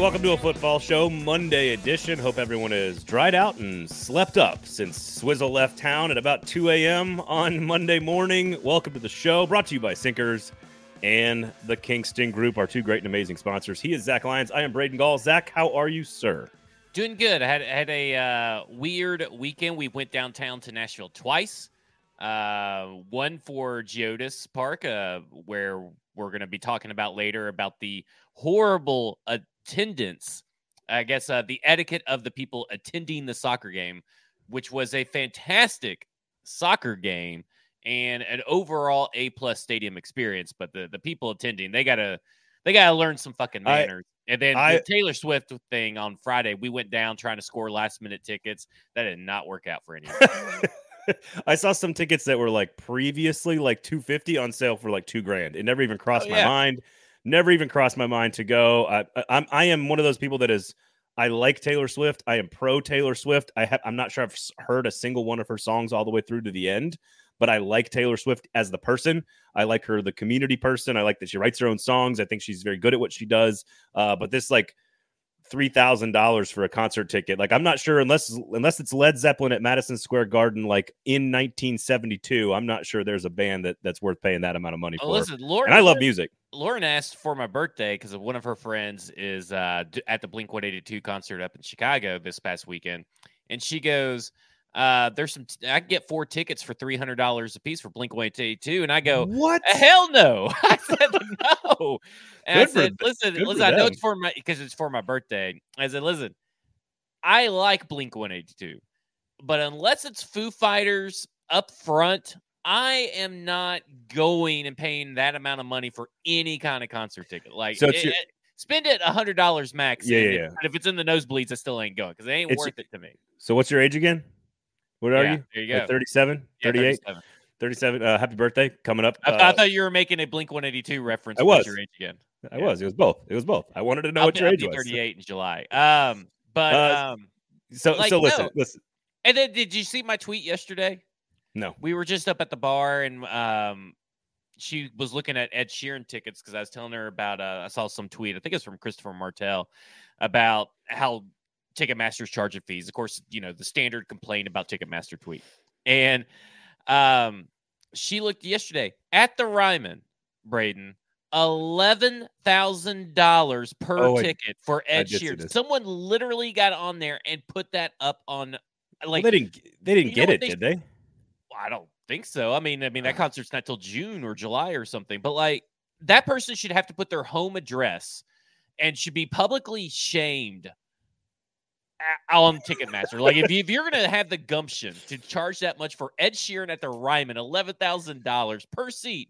Welcome to a football show, Monday edition. Hope everyone is dried out and slept up since Swizzle left town at about 2 a.m. on Monday morning. Welcome to the show, brought to you by Sinkers and the Kingston Group, our two great and amazing sponsors. He is Zach Lyons. I am Braden Gall. Zach, how are you, sir? Doing good. I had had a uh, weird weekend. We went downtown to Nashville twice. Uh, one for Geodis Park, uh, where we're going to be talking about later about the horrible attendance. I guess uh, the etiquette of the people attending the soccer game, which was a fantastic soccer game and an overall A plus stadium experience. But the the people attending, they gotta they gotta learn some fucking manners. I, and then I, the Taylor Swift thing on Friday, we went down trying to score last minute tickets. That did not work out for anyone. I saw some tickets that were like previously like 250 on sale for like two grand. It never even crossed oh, yeah. my mind. Never even crossed my mind to go. I, I'm I am one of those people that is I like Taylor Swift. I am pro Taylor Swift. I have I'm not sure I've heard a single one of her songs all the way through to the end, but I like Taylor Swift as the person. I like her the community person. I like that she writes her own songs. I think she's very good at what she does. Uh, but this like three thousand dollars for a concert ticket. Like I'm not sure unless unless it's Led Zeppelin at Madison Square Garden, like in 1972. I'm not sure there's a band that that's worth paying that amount of money oh, for. Listen, Lauren, and I love music. Lauren asked for my birthday because one of her friends is uh, at the Blink 182 concert up in Chicago this past weekend, and she goes. Uh, there's some. T- I get four tickets for three hundred dollars a piece for Blink One Eighty Two, and I go, "What? Hell no!" I said, "No." And good I said, "Listen, listen. I know it's for my because it's for my birthday." I said, "Listen, I like Blink One Eighty Two, but unless it's Foo Fighters up front, I am not going and paying that amount of money for any kind of concert ticket. Like, so it, your, it, spend it a hundred dollars max. Yeah, yeah, yeah. But if it's in the nosebleeds, I still ain't going because it ain't it's, worth it to me. So, what's your age again? What are yeah, you? There you go. 37, 38, 37. Uh, happy birthday coming up. I, uh, I, thought you were making a Blink 182 reference. I was. Your age again. I yeah. was. It was both. It was both. I wanted to know I'll what be, your I'll age was. 38 in July. Um, but uh, um, so like, so listen, no. listen. And then did you see my tweet yesterday? No. We were just up at the bar and um she was looking at Ed Sheeran tickets because I was telling her about uh, I saw some tweet, I think it's from Christopher Martell, about how Ticketmaster's charging fees. Of course, you know, the standard complaint about Ticketmaster tweet. And um, she looked yesterday at the Ryman, Braden, eleven thousand dollars per oh, ticket I, for Ed Sheeran. Someone literally got on there and put that up on like well, they didn't they didn't get it, they, did they? I don't think so. I mean, I mean that ah. concert's not till June or July or something. But like that person should have to put their home address and should be publicly shamed on Ticketmaster. Like if, you, if you're going to have the gumption to charge that much for Ed Sheeran at the Ryman, eleven thousand dollars per seat,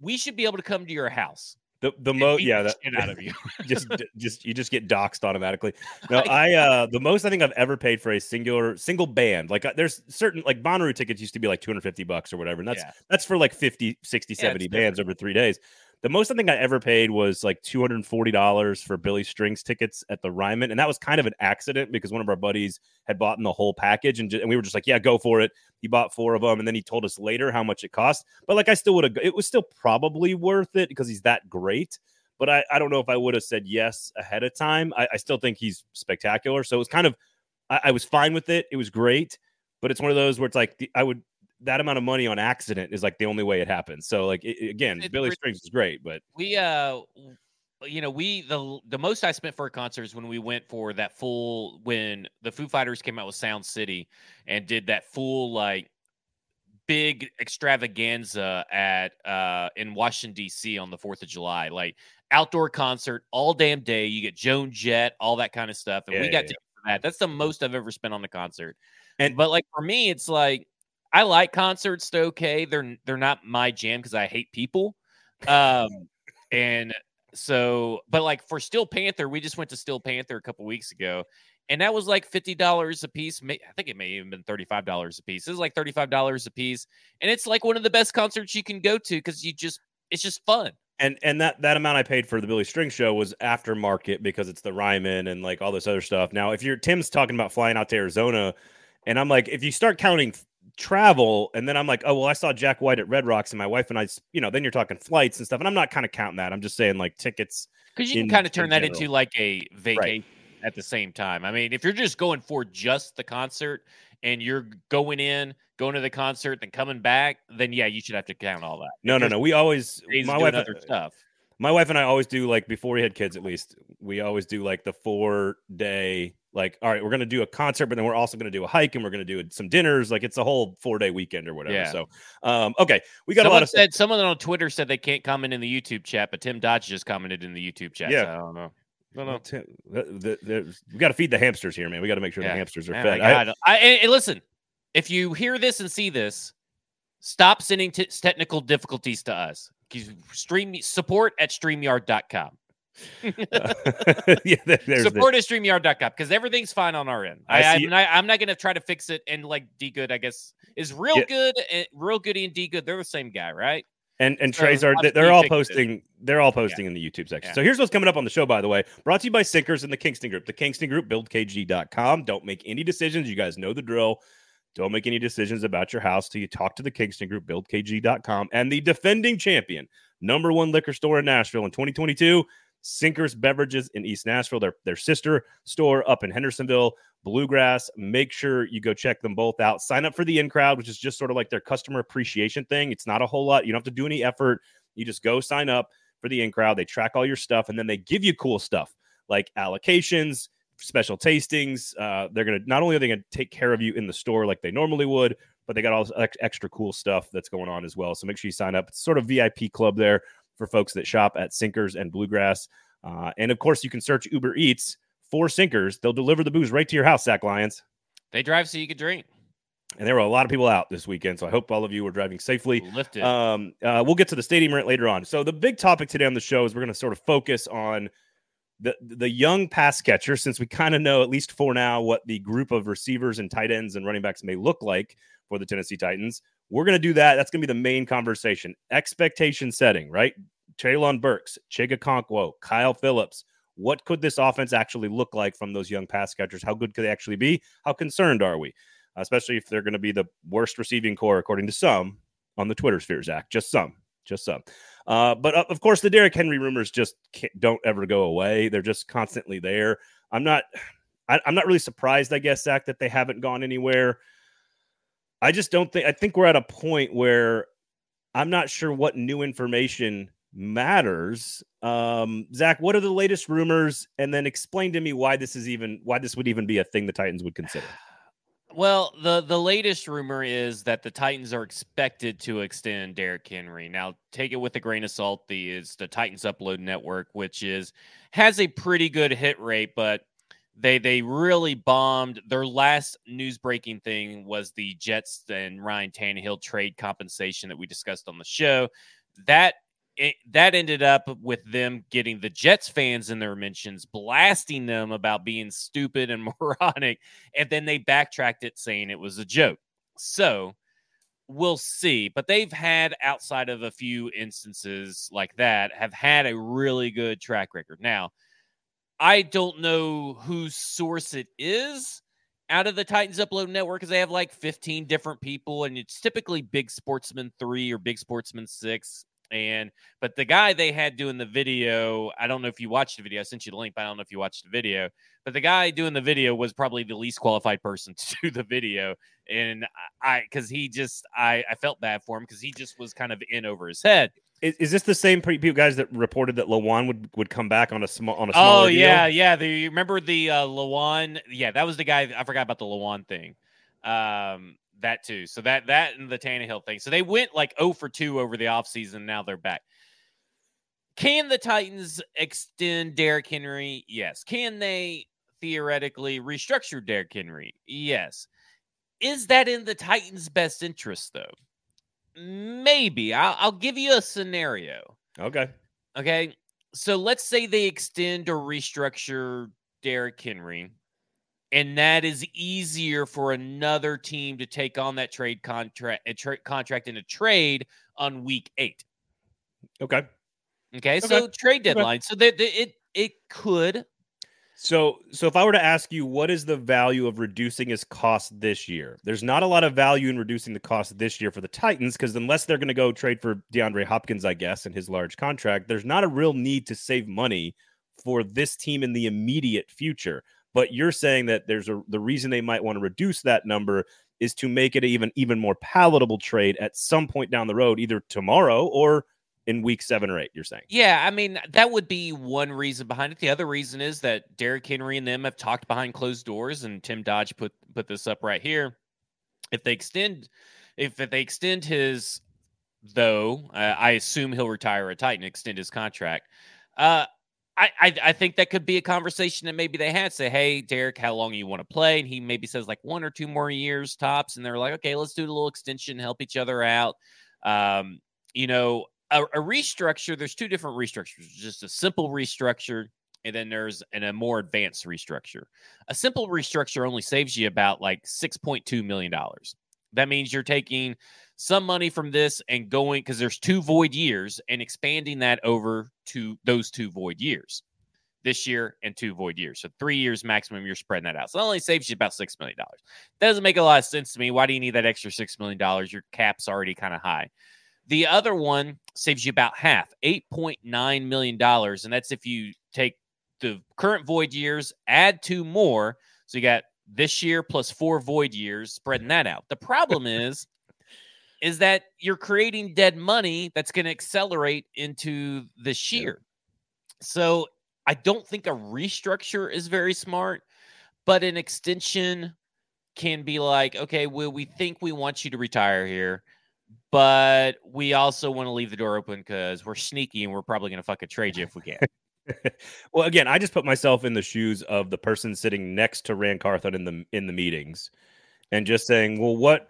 we should be able to come to your house. The the most yeah that out of you just just you just get doxxed automatically. No, I uh the most I think I've ever paid for a singular single band. Like uh, there's certain like Bonnaroo tickets used to be like 250 bucks or whatever, and that's yeah. that's for like 50, 60, 70 yeah, bands over three days. The most I think I ever paid was like two hundred and forty dollars for Billy Strings tickets at the Ryman, and that was kind of an accident because one of our buddies had bought in the whole package, and, and we were just like, "Yeah, go for it." He bought four of them, and then he told us later how much it cost. But like, I still would have. It was still probably worth it because he's that great. But I, I don't know if I would have said yes ahead of time. I, I still think he's spectacular. So it was kind of, I, I was fine with it. It was great but it's one of those where it's like I would that amount of money on accident is like the only way it happens. So like it, again, it's Billy Strings is great, but we uh you know, we the the most I spent for a concert is when we went for that full when the Foo Fighters came out with Sound City and did that full like big extravaganza at uh in Washington D.C. on the 4th of July. Like outdoor concert all damn day. You get Joan Jett, all that kind of stuff. And yeah, we got yeah, to yeah. that. That's the most I've ever spent on a concert. And but like for me, it's like I like concerts. Okay. They're they're not my jam because I hate people. Um, and so, but like for Steel Panther, we just went to Steel Panther a couple weeks ago, and that was like fifty dollars a piece. I think it may even been thirty five dollars a piece. It was like thirty five dollars a piece, and it's like one of the best concerts you can go to because you just it's just fun. And and that that amount I paid for the Billy String show was aftermarket because it's the Ryman and like all this other stuff. Now, if you're Tim's talking about flying out to Arizona, and I'm like, if you start counting travel and then I'm like, oh well, I saw Jack White at Red Rocks and my wife and I, you know, then you're talking flights and stuff, and I'm not kind of counting that. I'm just saying like tickets because you can kind of turn that into like a vacation right. at the same time. I mean, if you're just going for just the concert and you're going in, going to the concert, then coming back, then yeah, you should have to count all that. No, no, no. We always my wife other stuff. My wife and I always do like before we had kids, at least we always do like the four day like all right we're going to do a concert but then we're also going to do a hike and we're going to do some dinners like it's a whole four day weekend or whatever yeah. so um okay we got someone a lot of said someone on twitter said they can't comment in the youtube chat but tim dodge just commented in the youtube chat yeah so i don't know no, no. Tim, the, the, the, we got to feed the hamsters here, man. We got to make sure yeah. the hamsters are yeah, fed. I, I, I, and listen, if you hear this and see this, stop sending t- technical difficulties to us. Stream support at streamyard.com. yeah, support at streamyard.com because everything's fine on our end. I, I am not, I'm not going to try to fix it. And like D Good, I guess is real yeah. good and real goody and D Good. They're the same guy, right? And and so Trey's are they're all posting it. they're all posting yeah. in the YouTube section. Yeah. So here's what's coming up on the show, by the way. Brought to you by Sinkers and the Kingston Group. The Kingston Group, buildkg.com. Don't make any decisions. You guys know the drill. Don't make any decisions about your house till you talk to the Kingston Group, buildkg.com, and the defending champion, number one liquor store in Nashville in 2022. Sinkers Beverages in East Nashville, their, their sister store up in Hendersonville, Bluegrass. Make sure you go check them both out. Sign up for the in crowd, which is just sort of like their customer appreciation thing. It's not a whole lot. You don't have to do any effort. You just go sign up for the in crowd. They track all your stuff and then they give you cool stuff like allocations, special tastings. Uh, they're going to not only are they going to take care of you in the store like they normally would, but they got all this extra cool stuff that's going on as well. So make sure you sign up. It's sort of VIP club there for folks that shop at Sinkers and Bluegrass. Uh, and of course, you can search Uber Eats for Sinkers. They'll deliver the booze right to your house, Zach Lyons. They drive so you can drink. And there were a lot of people out this weekend, so I hope all of you were driving safely. Lifted. Um, uh, we'll get to the stadium rent later on. So the big topic today on the show is we're going to sort of focus on the the young pass catcher, since we kind of know at least for now what the group of receivers and tight ends and running backs may look like for the Tennessee Titans. We're going to do that. That's going to be the main conversation. Expectation setting, right? Treylon Burks, Chig Okonkwo, Kyle Philips. What could this offense actually look like from those young pass catchers? How good could they actually be? How concerned are we? Especially if they're going to be the worst receiving corps, according to some on the Twitter sphere, Zach. Just some, just some. Uh, but uh, of course, the Derrick Henry rumors just don't ever go away. They're just constantly there. I'm not, I'm not really surprised, I guess, Zach, that they haven't gone anywhere. I just don't think I think we're at a point where I'm not sure what new information matters. Um, Zach, what are the latest rumors? And then explain to me why this is even why this would even be a thing the Titans would consider. Well, the the latest rumor is that the Titans are expected to extend Derrick Henry. Now, take it with a grain of salt. The is the Titans Upload Network, which is has a pretty good hit rate, but they they really bombed. Their last news breaking thing was the Jets and Ryan Tannehill trade compensation that we discussed on the show. That it, that ended up with them getting the Jets fans in their mentions, blasting them about being stupid and moronic, and then they backtracked it saying it was a joke. So we'll see. But they've had outside of a few instances like that, have had a really good track record. Now I don't know whose source it is out of the Titans Upload Network because they have like 15 different people, and it's typically Big Sportsman 3 or Big Sportsman 6. And but the guy they had doing the video, I don't know if you watched the video. I sent you the link, but I don't know if you watched the video. But the guy doing the video was probably the least qualified person to do the video. And I because he just I, I felt bad for him because he just was kind of in over his head. Is, is this the same people guys that reported that Lewan would, would come back on a small on a smaller? Oh yeah, deal? yeah. The, you remember the uh, Lewan? Yeah, that was the guy. I forgot about the Lewan thing. Um, that too. So that that and the Tannehill thing. So they went like 0 for 2 over the offseason. Now they're back. Can the Titans extend Derrick Henry? Yes. Can they theoretically restructure Derrick Henry? Yes. Is that in the Titans' best interest though? Maybe. I'll, I'll give you a scenario. Okay. Okay. So let's say they extend or restructure Derrick Henry, and that is easier for another team to take on that trade contract, a tra- contract in a trade on week eight. Okay. Okay. okay. So trade deadline. Okay. So that it it could So, so if I were to ask you, what is the value of reducing his cost this year? There's not a lot of value in reducing the cost this year for the Titans because unless they're going to go trade for DeAndre Hopkins, I guess, and his large contract, there's not a real need to save money for this team in the immediate future. But you're saying that there's a the reason they might want to reduce that number is to make it even even more palatable trade at some point down the road, either tomorrow or in week seven or eight, you're saying? Yeah, I mean, that would be one reason behind it. The other reason is that Derrick Henry and them have talked behind closed doors, and Tim Dodge put put this up right here. If they extend, if, if they extend his, though, uh, I assume he'll retire a Titan, extend his contract. Uh, I, I, I think that could be a conversation that maybe they had. Say, hey, Derek, how long you want to play? And he maybe says like one or two more years tops, and they're like, okay, let's do a little extension, help each other out. Um, you know, a, a restructure, there's two different restructures just a simple restructure and then there's an, a more advanced restructure. A simple restructure only saves you about like $6.2 million. That means you're taking some money from this and going because there's two void years and expanding that over to those two void years this year and two void years. So three years maximum, you're spreading that out. So it only saves you about $6 million. Doesn't make a lot of sense to me. Why do you need that extra $6 million? Your cap's already kind of high. The other one saves you about half, $8.9 million. And that's if you take the current void years, add two more. So you got this year plus four void years, spreading that out. The problem is, is that you're creating dead money that's going to accelerate into this year. So I don't think a restructure is very smart, but an extension can be like, okay, well, we think we want you to retire here but we also want to leave the door open because we're sneaky and we're probably going to fucking trade you if we can. well, again, I just put myself in the shoes of the person sitting next to Ran Carthon in the in the meetings, and just saying, "Well, what?"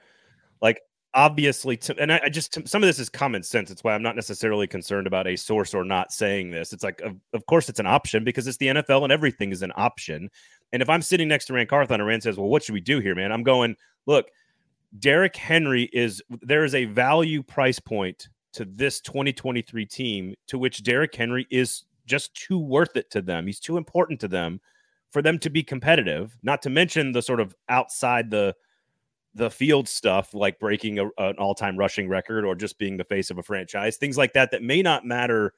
Like, obviously, to, and I, I just some of this is common sense. It's why I'm not necessarily concerned about a source or not saying this. It's like, of, of course, it's an option because it's the NFL and everything is an option. And if I'm sitting next to Ran Carthon and Ran says, "Well, what should we do here, man?" I'm going, "Look." Derrick Henry is there is a value price point to this 2023 team to which Derrick Henry is just too worth it to them. He's too important to them for them to be competitive. Not to mention the sort of outside the the field stuff like breaking a, an all-time rushing record or just being the face of a franchise, things like that that may not matter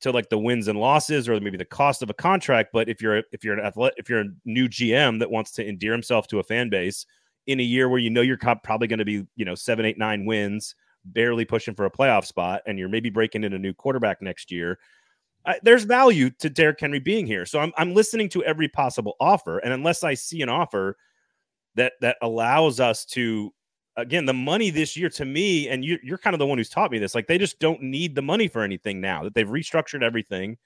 to like the wins and losses or maybe the cost of a contract. But if you're if you're an athlete, if you're a new GM that wants to endear himself to a fan base in a year where you know you're probably going to be, you know, seven, eight, nine wins, barely pushing for a playoff spot, and you're maybe breaking in a new quarterback next year. I, there's value to Derrick Henry being here. So I'm, I'm listening to every possible offer. And unless I see an offer that that allows us to again the money this year to me, and you, you're kind of the one who's taught me this, like they just don't need the money for anything now that they've restructured everything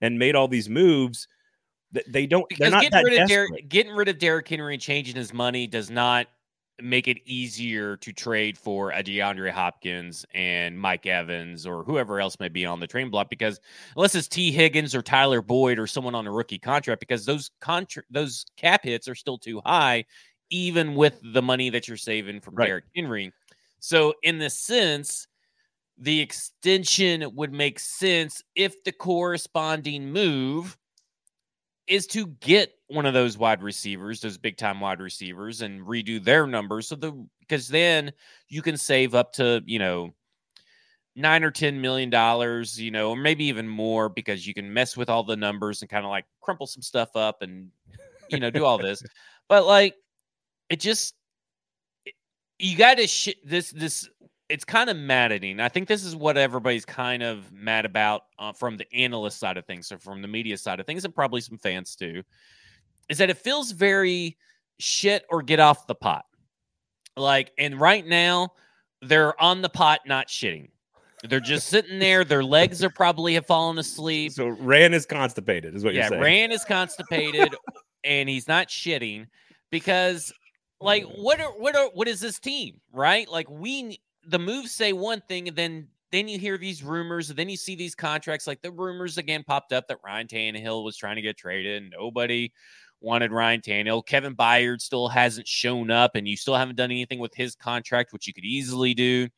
and made all these moves they don't. Because getting rid of Derrick, getting rid of Derrick Henry and changing his money does not make it easier to trade for a DeAndre Hopkins and Mike Evans or whoever else may be on the train block because unless it's Tee Higgins or Tyler Boyd or someone on a rookie contract because those contract those cap hits are still too high even with the money that you're saving from right. Derrick Henry. So in the sense the extension would make sense if the corresponding move is to get one of those wide receivers, those big time wide receivers, and redo their numbers. So the because then you can save up to you know nine or ten million dollars, you know, or maybe even more because you can mess with all the numbers and kind of like crumple some stuff up and you know do all this. But like it just you got to sh- this this it's kind of maddening. I think this is what everybody's kind of mad about uh, from the analyst side of things, or from the media side of things, and probably some fans too, is that it feels very shit or get off the pot. Like, and right now they're on the pot, not shitting. They're just sitting there. Their legs are probably have fallen asleep. So Ran is constipated, is what yeah, you're saying. Yeah, Ran is constipated, and he's not shitting because, like, what are what are what is this team, right? Like, we the moves say one thing, and then then you hear these rumors, then you see these contracts. Like the rumors again popped up that Ryan Tannehill was trying to get traded. And nobody wanted Ryan Tannehill. Kevin Byard still hasn't shown up, and you still haven't done anything with his contract, which you could easily do.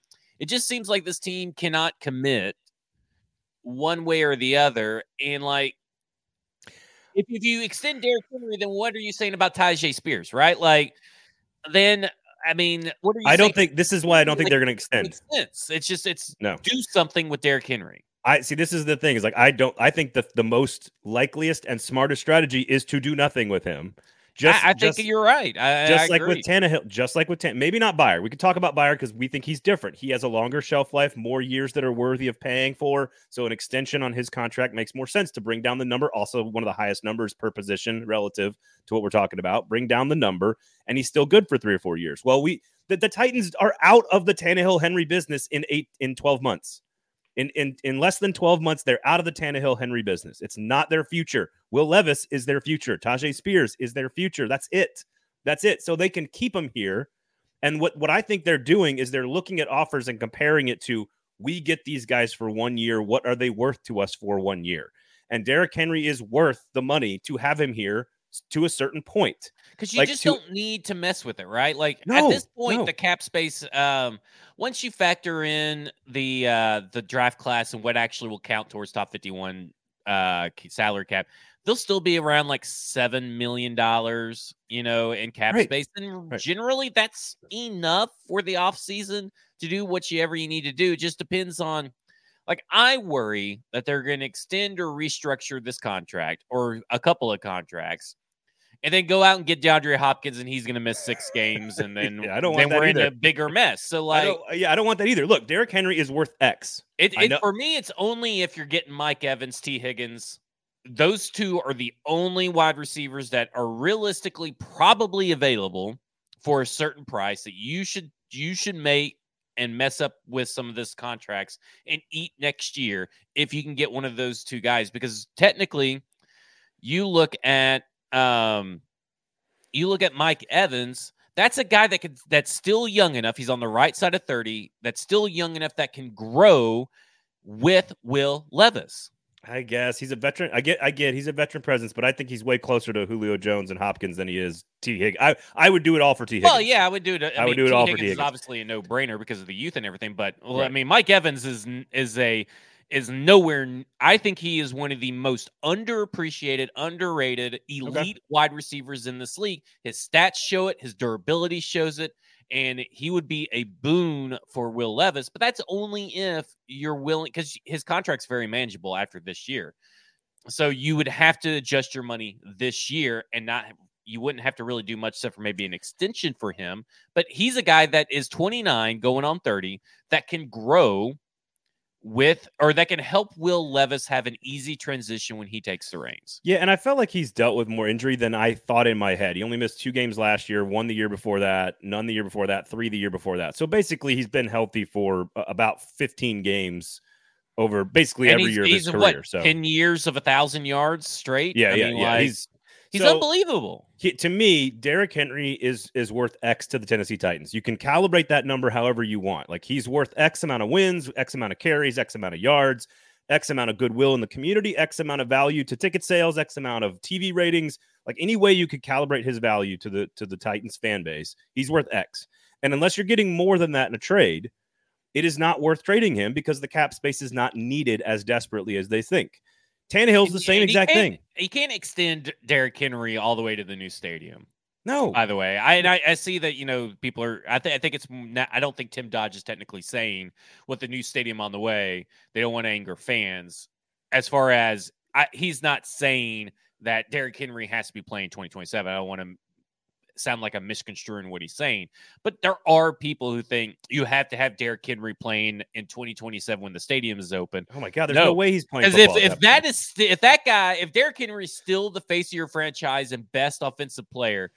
It just seems like this team cannot commit one way or the other. And like, if, if you extend Derrick Henry, then what are you saying about Tyjae Spears, right? Like, then I mean, what are you? I saying? don't think this is why I don't think they're going to extend. Sense. It's just it's No. do something with Derrick Henry. I see. This is the thing. Is like I don't. I think that the most likeliest and smartest strategy is to do nothing with him. Just, I, I think you're right. I, just I like agree. with Tannehill, just like with Tan, maybe not Byard. We could talk about Byard because we think he's different. He has a longer shelf life, more years that are worthy of paying for. So an extension on his contract makes more sense to bring down the number. Also, one of the highest numbers per position relative to what we're talking about. Bring down the number, and he's still good for three or four years. Well, we the, the Titans are out of the Tannehill Henry business in eight in twelve months. In, in in less than 12 months, they're out of the Tannehill Henry business. It's not their future. Will Levis is their future. Tyjae Spears is their future. That's it. That's it. So they can keep him here. And what, what I think they're doing is they're looking at offers and comparing it to we get these guys for one year. What are they worth to us for one year? And Derrick Henry is worth the money to have him here to a certain point. because you like, just to- don't need to mess with it, right? Like at this point, no. the cap space. Um, once you factor in the uh, the draft class and what actually will count towards top fifty one uh, salary cap, they'll still be around like seven million dollars, you know, in cap Right. space, and Right. generally that's enough for the off season to do what you ever you need to do. It just depends on. Like I worry that they're going to extend or restructure this contract or a couple of contracts, and then go out and get DeAndre Hopkins, and he's going to miss six games, and then Yeah, I don't want that we're in a bigger mess. So I like, don't, yeah, I don't want that either. Look, Derrick Henry is worth X. it, it for me, it's only if you're getting Mike Evans, Tee Higgins. Those two are the only wide receivers that are realistically probably available for a certain price that you should you should make and mess up with some of this contracts and eat next year if you can get one of those two guys because technically you look at um you look at Mike Evans that's a guy that could that's still young enough he's on the right side of 30 that's still young enough that can grow with Will Levis I guess he's a veteran. I get, I get, he's a veteran presence, but I think he's way closer to Julio Jones and Hopkins than he is Tee Higgins. I, I would do it all for T. Higgins. Well, yeah, I would do it. I, I would mean, do it T. all for Higgins T. is Higgins. obviously a no-brainer because of the youth and everything. But well, I mean, Mike Evans is is a is nowhere. I think he is one of the most underappreciated, underrated, elite wide receivers in this league. His stats show it. His durability shows it. And he would be a boon for Will Levis, but that's only if you're willing, because his contract's very manageable after this year. So you would have to adjust your money this year and not you wouldn't have to really do much except for maybe an extension for him. But he's a guy that is 29 going on 30 that can grow with or that can help Will Levis have an easy transition when he takes the reins. Yeah, and I felt like he's dealt with more injury than I thought in my head. He only missed two games last year, one the year before that, none the year before that, three the year before that. So basically, he's been healthy for about 15 games over basically and every year of he's his what. So 10 years of a thousand yards straight. yeah, I yeah, mean, yeah. like, he's he's so- unbelievable. he, to me, Derrick Henry is is worth X to the Tennessee Titans. You can calibrate that number however you want. Like he's worth X amount of wins, X amount of carries, X amount of yards, X amount of goodwill in the community, X amount of value to ticket sales, X amount of TV ratings. Like any way you could calibrate his value to the to the Titans fan base, he's worth X. And unless you're getting more than that in a trade, it is not worth trading him because the cap space is not needed as desperately as they think. Tannehill's the same exact thing. He can't extend Derrick Henry all the way to the new stadium. No, by the way. I and I, I see that you know people are. I think I think it's. Not, I don't think Tim Dodge is technically saying with the new stadium on the way they don't want to anger fans. As far as I, he's not saying that Derrick Henry has to be playing 2027. I don't want to sound like I'm misconstruing what he's saying, but there are people who think you have to have Derrick Henry playing in 2027 when the stadium is open. oh my God, there's no, No. way he's playing. Because if, if that point. that is if that guy if Derrick Henry is still the face of your franchise and best offensive player,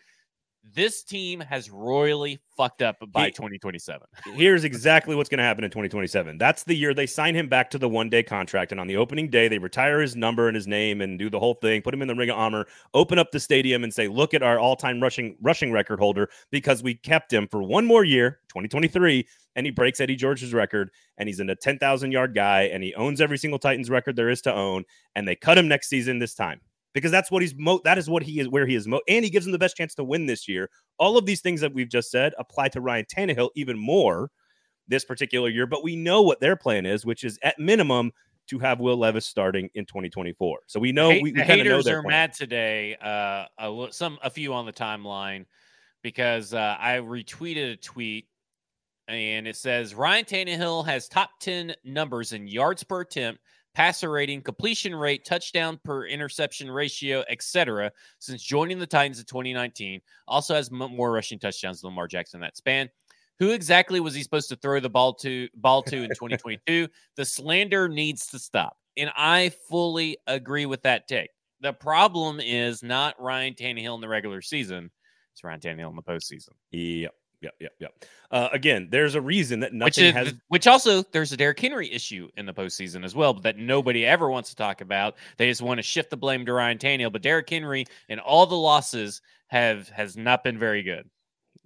this team has royally fucked up by He- 2027. here's exactly what's going to happen in 2027. That's the year they sign him back to the one day contract. And on the opening day, they retire his number and his name and do the whole thing, put him in the ring of honor, open up the stadium and say, look at our all time rushing rushing record holder because we kept him for one more year, 2023, and he breaks Eddie George's record. And he's in a 10,000 yard guy and he owns every single Titans record there is to own. And they cut him next season this time. Because that's what he's mo that is what he is where he is mo and he gives him the best chance to win this year. All of these things that we've just said apply to Ryan Tannehill even more this particular year, but we know what their plan is, which is at minimum to have Will Levis starting in 2024. So we know we, we kind of know they're mad today. Uh, a, some a few on the timeline because uh, I retweeted a tweet and it says Ryan Tannehill has top 10 numbers in yards per attempt, passer rating, completion rate, touchdown per interception ratio, etc. since joining the Titans in 2019. Also has more rushing touchdowns than Lamar Jackson in that span. Who exactly was he supposed to throw the ball to ball to in 2022? the slander needs to stop. And I fully agree with that take. The problem is not Ryan Tannehill in the regular season. It's Ryan Tannehill in the postseason. Yep. Yep, yep, yep. Uh, again, there's a reason that nothing which is, has. Which also, there's a Derrick Henry issue in the postseason as well but that nobody ever wants to talk about. They just want to shift the blame to Ryan Tannehill, but Derrick Henry and all the losses have has not been very good.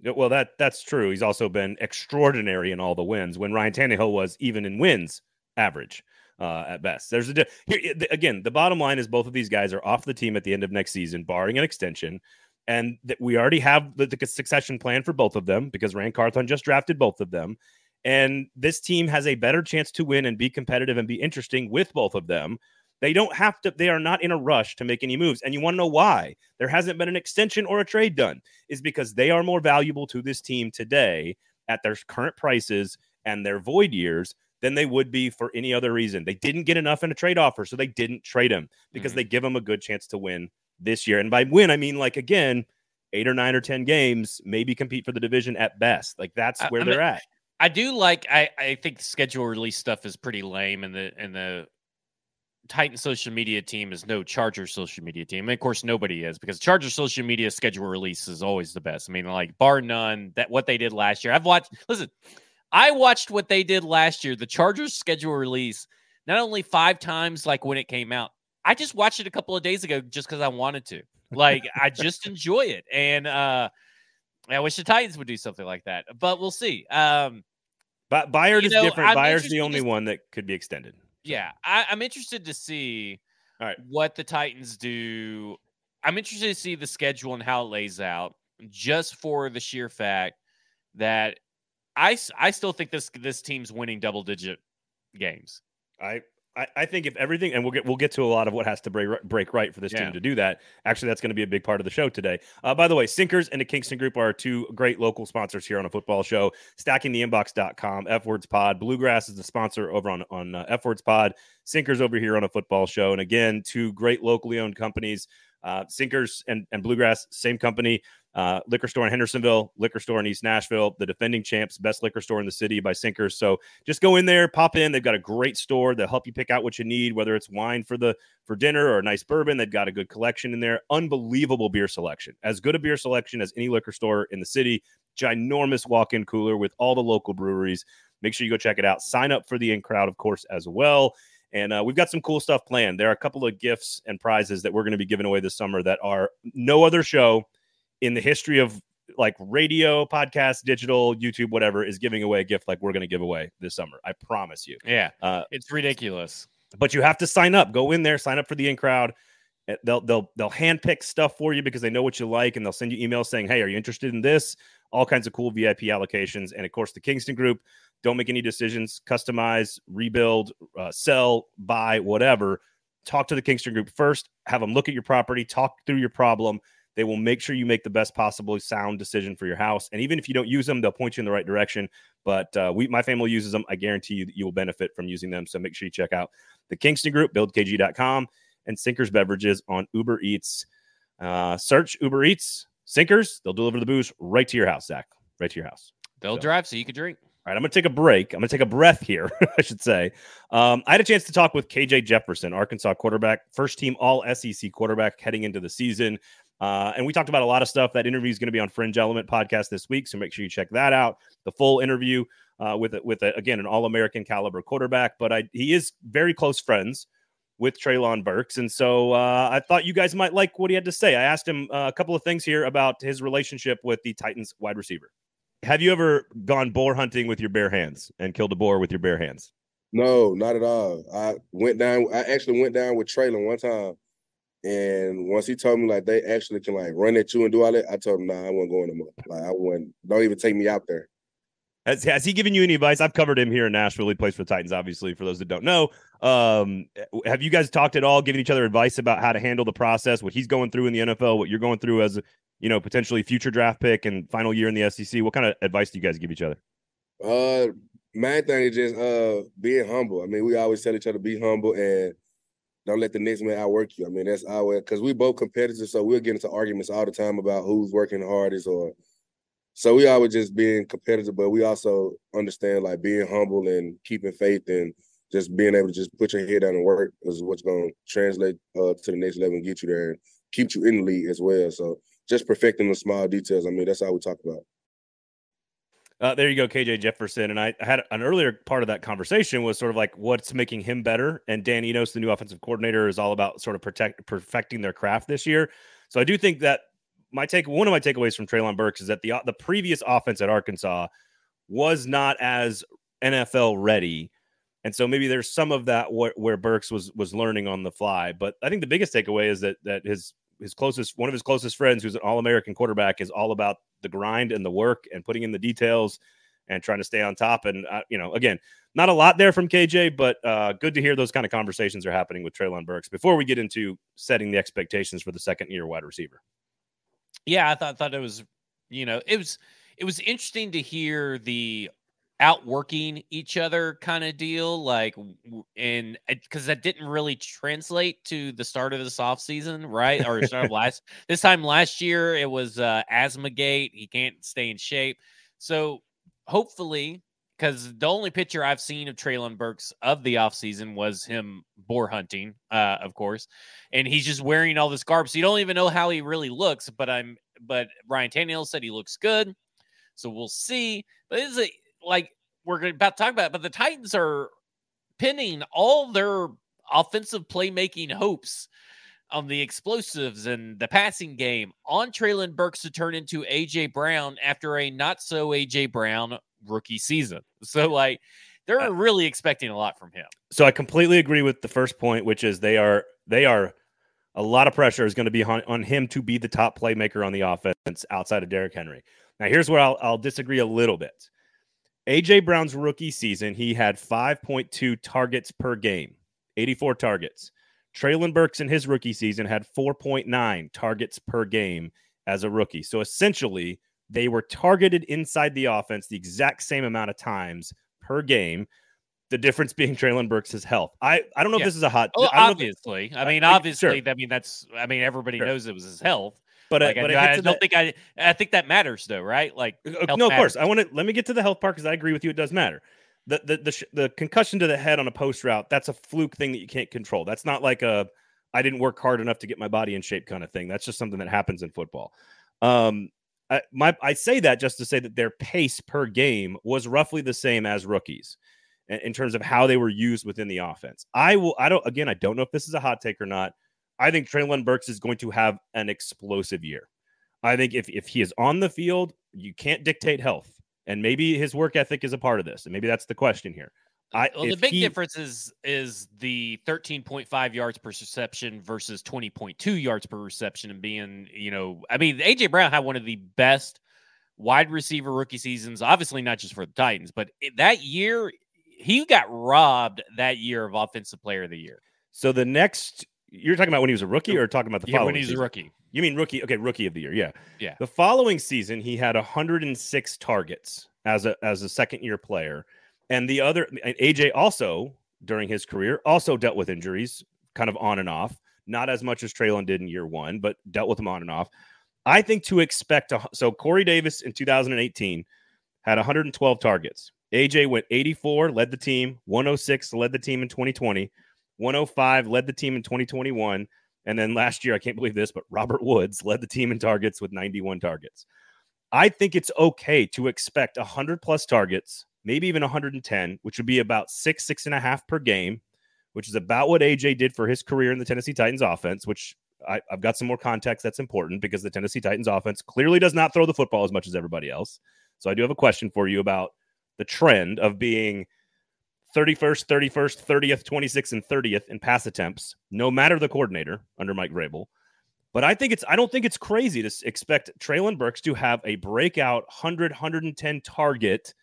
Well, that that's true. He's also been extraordinary in all the wins. When Ryan Tannehill was even in wins average uh, at best. There's a here again. The bottom line is both of these guys are off the team at the end of next season, barring an extension, and that we already have the, the succession plan for both of them because Ran Carthon just drafted both of them. And this team has a better chance to win and be competitive and be interesting with both of them they don't have to, they are not in a rush to make any moves. And you want to know why there hasn't been an extension or a trade done is because they are more valuable to this team today at their current prices and their void years than they would be for any other reason. They didn't get enough in a trade offer, so they didn't trade him because mm-hmm. they give him a good chance to win this year. And by win, I mean like again, eight or nine or ten games, maybe compete for the division at best. Like that's where I, they're at. I do like I, I think the schedule release stuff is pretty lame and the and the Titan social media team is no Charger social media team. And of course, nobody is because Charger social media schedule release is always the best. I mean, like bar none, that what they did last year. I've watched. Listen, I watched what they did last year. The Chargers schedule release not only five times like when it came out. I just watched it a couple of days ago just because I wanted to. Like I just enjoy it, and uh I wish the Titans would do something like that. But we'll see. Um, but Byard is know, different. I'm Byard's the only one that could be extended. Yeah, I, am interested to see All right. what the Titans do. I'm interested to see the schedule and how it lays out, just for the sheer fact that I, I still think this this team's winning double digit games. I I, I, think if everything, and we'll get we'll get to a lot of what has to break break right for this yeah. team to do that. Actually, that's going to be a big part of the show today. Uh, by the way, Sinkers and the Kingston Group are two great local sponsors here on a football show. StackingTheInbox.com, F Words Pod, Bluegrass is the sponsor over on on uh, F Words Pod. Sinkers over here on a football show, and again, two great locally owned companies. Uh, Sinkers and, and Bluegrass, same company. Uh, liquor store in Hendersonville, liquor store in East Nashville, the defending champs, best liquor store in the city by Sinkers. So just go in there, pop in. They've got a great store. They'll help you pick out what you need, whether it's wine for the for dinner or a nice bourbon. They've got a good collection in there. Unbelievable beer selection, as good a beer selection as any liquor store in the city. Ginormous walk-in cooler with all the local breweries. Make sure you go check it out. Sign up for the in crowd, of course, as well. And uh, we've got some cool stuff planned. There are a couple of gifts and prizes that we're going to be giving away this summer that are no other show in the history of like radio, podcast, digital, YouTube, whatever, is giving away a gift like we're going to give away this summer. I promise you. Yeah. Uh, it's ridiculous. But you have to sign up. Go in there, sign up for the in crowd. They'll they'll they'll handpick stuff for you because they know what you like, and they'll send you emails saying, "Hey, are you interested in this?" All kinds of cool VIP allocations, and of course, the Kingston Group. Don't make any decisions. Customize, rebuild, uh, sell, buy, whatever. Talk to the Kingston Group first. Have them look at your property. Talk through your problem they will make sure you make the best possible sound decision for your house. And even if you don't use them, they'll point you in the right direction. But uh, we, my family uses them. I guarantee you that you will benefit from using them. So make sure you check out the Kingston Group, buildkg.com, and Sinkers Beverages on Uber Eats. Uh, search Uber Eats, Sinkers. They'll deliver the booze right to your house, Zach, right to your house. They'll so. drive so you can drink. All right, I'm going to take a break. I'm going to take a breath here, I should say. Um, I had a chance to talk with KJ Jefferson, Arkansas quarterback, first team All SEC quarterback heading into the season. Uh, and we talked about a lot of stuff. That interview is going to be on Fringe Element podcast this week, so make sure you check that out. The full interview uh, with with a, again an All American caliber quarterback, but I, he is very close friends with Treylon Burks, and so uh, I thought you guys might like what he had to say. I asked him uh, a couple of things here about his relationship with the Titans wide receiver. Have you ever gone boar hunting with your bare hands and killed a boar with your bare hands? No, not at all. I went down. I actually went down with Treylon one time and once he told me like they actually can like run at you and do all that, I told him, nah, I wasn't going no more. Like I wouldn't don't even take me out there. Has, has he given you any advice? I've covered him here in Nashville. He plays for the Titans, obviously, for those that don't know. Um, have you guys talked at all, given each other advice about how to handle the process, what he's going through in the NFL, what you're going through as, you know, potentially future draft pick and final year in the SEC? What kind of advice do you guys give each other? Uh, main thing is just uh being humble. I mean, we always tell each other be humble and don't let the next man outwork you. I mean, that's our because we both competitors, so we'll get into arguments all the time about who's working hardest or so we always just being competitive, but we also understand like being humble and keeping faith and just being able to just put your head down and work is what's to translate uh, to the next level and get you there and keep you in the league as well. So just perfecting the small details. I mean, that's all we talk about. Uh, there you go, KJ Jefferson. And I had an earlier part of that conversation was sort of like what's making him better. And Dan Enos, the new offensive coordinator, is all about sort of protect perfecting their craft this year. So I do think that my take one of my takeaways from Treylon Burks is that the the previous offense at Arkansas was not as NFL ready. And so maybe there's some of that where Burks was was learning on the fly. But I think the biggest takeaway is that that his his closest one of his closest friends, who's an All American quarterback, is all about the grind and the work and putting in the details and trying to stay on top. And uh, you know, again, not a lot there from KJ, but uh, good to hear those kind of conversations are happening with Treylon Burks before we get into setting the expectations for the second year wide receiver yeah, I thought thought it was, you know, it was it was interesting to hear the outworking each other kind of deal like and because that didn't really translate to the start of this off season right or start of last this time last year it was uh asthma gate he can't stay in shape so hopefully because the only picture I've seen of Treylon Burks of the offseason was him boar hunting, uh, of course. And he's just wearing all this garb. So you don't even know how he really looks. But I'm but Ryan Tannehill said he looks good. So we'll see. But is it like we're about to talk about it, but the Titans are pinning all their offensive playmaking hopes on the explosives and the passing game on Treylon Burks to turn into AJ Brown after a not so AJ Brown rookie season. So like they're uh, really expecting a lot from him. So I completely agree with the first point, which is they are they are a lot of pressure is going to be on, on him to be the top playmaker on the offense outside of Derrick Henry. Now here's where I'll, I'll disagree a little bit. AJ Brown's rookie season, he had 5.2 targets per game, 84 targets. Treylon Burks in his rookie season had 4.9 targets per game as a rookie. So essentially, they were targeted inside the offense the exact same amount of times per game. The difference being Treylon Burks' health. I, I don't know yeah. if this is a hot. Oh, obviously. I, mean, obviously. Sure. I mean, that's. I mean, everybody sure. knows it was his health. But, uh, like, but I, I don't think I. I think that matters, though, right? Like, uh, no, matters. of course. I want to let me get to the health part because I agree with you. It does matter. The, the the the concussion to the head on a post route. That's a fluke thing that you can't control. That's not like a I didn't work hard enough to get my body in shape kind of thing. That's just something that happens in football. Um, I, my I say that just to say that their pace per game was roughly the same as rookies in, in terms of how they were used within the offense. I will I don't again I don't know if this is a hot take or not. I think Treylon Burks is going to have an explosive year. I think if if he is on the field, you can't dictate health. And maybe his work ethic is a part of this. And maybe that's the question here. Uh, I, well, the big he, difference is is the 13.5 yards per reception versus 20.2 yards per reception, and being, you know, I mean, AJ Brown had one of the best wide receiver rookie seasons. Obviously, not just for the Titans, but that year he got robbed that year of Offensive Player of the Year. So the next, you're talking about when he was a rookie, or talking about the yeah, when he's season? a rookie. You mean rookie? Okay, rookie of the year. Yeah, yeah. The following season, he had 106 targets as a as a second year player and the other, and AJ also during his career also dealt with injuries, kind of on and off. Not as much as Treylon did in year one, but dealt with them on and off. I think to expect a, so Corey Davis in 2018 had 112 targets. AJ went 84, led the team, 106 led the team in 2020, 105 led the team in 2021, and then last year I can't believe this, but Robert Woods led the team in targets with 91 targets. I think it's okay to expect 100 plus targets maybe even 110, which would be about six, six and a half per game, which is about what AJ did for his career in the Tennessee Titans offense, which I, have got some more context that's important because the Tennessee Titans offense clearly does not throw the football as much as everybody else. So I do have a question for you about the trend of being 31st, 31st, 30th, 26th, and 30th in pass attempts, no matter the coordinator under Mike Vrabel. But I think it's I don't think it's crazy to expect Treylon Burks to have a breakout 100, 110 target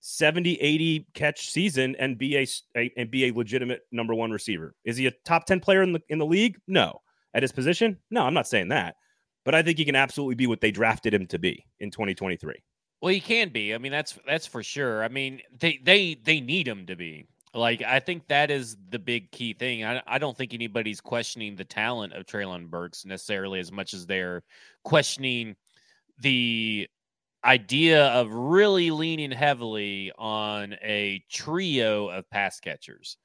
70, 80 catch season and be a, a, and be a legitimate number one receiver. Is he a top 10 player in the in the league? No. At his position? No, I'm not saying that. But I think he can absolutely be what they drafted him to be in 2023. Well, he can be. I mean, that's that's for sure. I mean, they they they need him to be. Like, I think that is the big key thing. I, I don't think anybody's questioning the talent of Treylon Burks necessarily as much as they're questioning the idea of really leaning heavily on a trio of pass catchers.